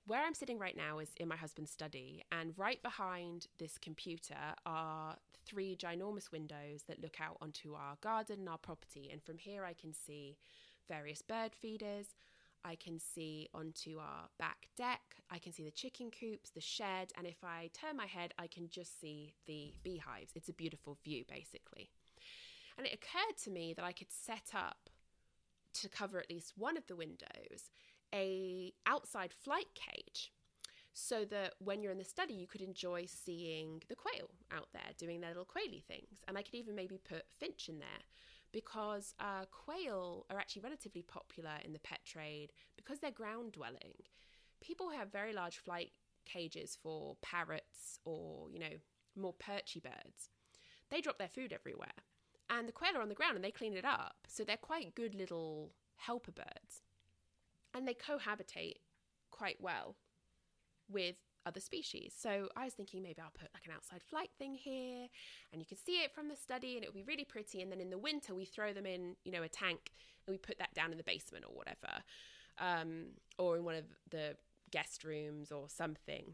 where I'm sitting right now is in my husband's study, and right behind this computer are three ginormous windows that look out onto our garden and our property. And from here, I can see various bird feeders. I can see onto our back deck. I can see the chicken coops, the shed, and if I turn my head, I can just see the beehives. It's a beautiful view, basically. And it occurred to me that I could set up to cover at least one of the windows a outside flight cage so that when you're in the study you could enjoy seeing the quail out there doing their little quaily things. And i could even maybe put finch in there because uh, quail are actually relatively popular in the pet trade because they're ground dwelling. People have very large flight cages for parrots or you know more perchy birds. They drop their food everywhere and the quail are on the ground and they clean it up. So they're quite good little helper birds and they cohabitate quite well with other species. So I was thinking maybe I'll put like an outside flight thing here and you can see it from the study and it'll be really pretty. And then in the winter, we throw them in, you know, a tank and we put that down in the basement or whatever, um, or in one of the guest rooms or something.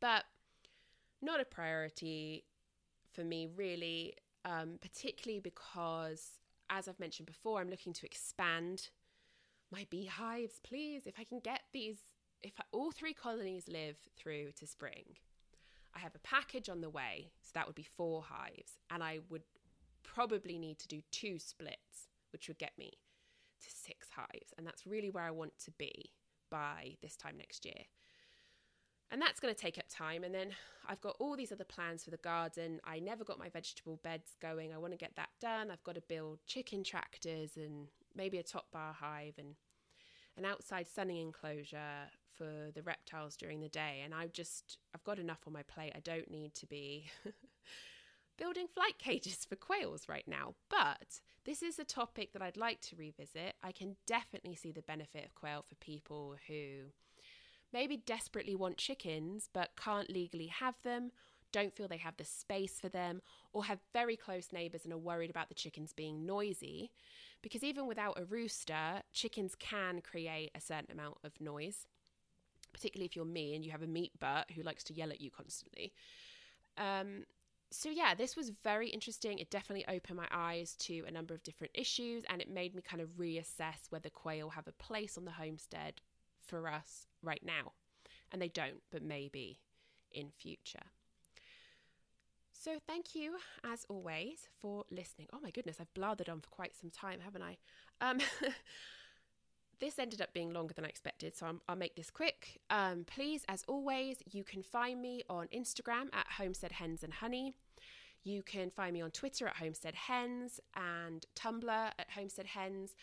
But not a priority for me, really, um, particularly because, as I've mentioned before, I'm looking to expand my beehives, please. If I can get these, if I, all three colonies live through to spring, I have a package on the way. So that would be four hives. And I would probably need to do two splits, which would get me to six hives. And that's really where I want to be by this time next year. And that's going to take up time. And then I've got all these other plans for the garden. I never got my vegetable beds going. I want to get that done. I've got to build chicken tractors and maybe a top bar hive and an outside sunning enclosure for the reptiles during the day. And I've just, I've got enough on my plate. I don't need to be building flight cages for quails right now. But this is a topic that I'd like to revisit. I can definitely see the benefit of quail for people who maybe desperately want chickens but can't legally have them don't feel they have the space for them, or have very close neighbours and are worried about the chickens being noisy. Because even without a rooster, chickens can create a certain amount of noise, particularly if you're me and you have a meat butt who likes to yell at you constantly. Um, so, yeah, this was very interesting. It definitely opened my eyes to a number of different issues and it made me kind of reassess whether quail have a place on the homestead for us right now. And they don't, but maybe in future. So, thank you as always for listening. Oh my goodness, I've blathered on for quite some time, haven't I? Um, this ended up being longer than I expected, so i will make this quick. Um, please, as always, you can find me on Instagram at Homestead Hens and Honey. You can find me on Twitter at Homestead Hens and Tumblr at Homestead Hens.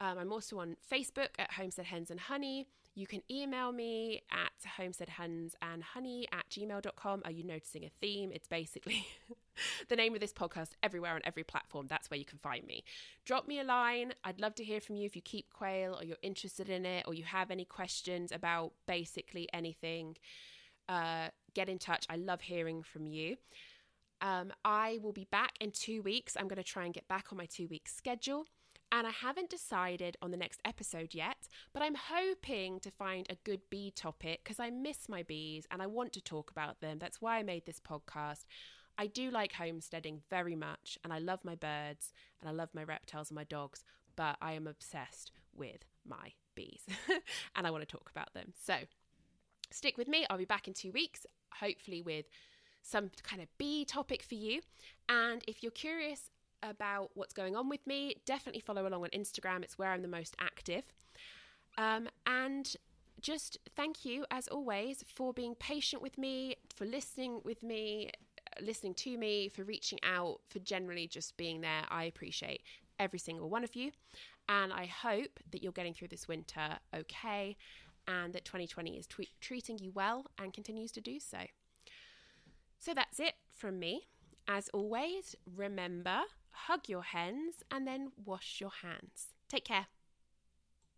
Um, I'm also on Facebook at Homestead Hens and Honey. You can email me at homesteadhensandhoney at gmail.com. Are you noticing a theme? It's basically the name of this podcast everywhere on every platform. That's where you can find me. Drop me a line. I'd love to hear from you if you keep quail or you're interested in it or you have any questions about basically anything. Uh, get in touch. I love hearing from you. Um, I will be back in two weeks. I'm going to try and get back on my two week schedule. And I haven't decided on the next episode yet, but I'm hoping to find a good bee topic because I miss my bees and I want to talk about them. That's why I made this podcast. I do like homesteading very much and I love my birds and I love my reptiles and my dogs, but I am obsessed with my bees and I want to talk about them. So stick with me. I'll be back in two weeks, hopefully with some kind of bee topic for you. And if you're curious about what's going on with me, definitely follow along on Instagram. It's where I'm the most active. Um, and just thank you, as always, for being patient with me, for listening with me, listening to me, for reaching out, for generally just being there. I appreciate every single one of you. And I hope that you're getting through this winter okay and that 2020 is t- treating you well and continues to do so. So that's it from me. As always, remember hug your hens, and then wash your hands. Take care.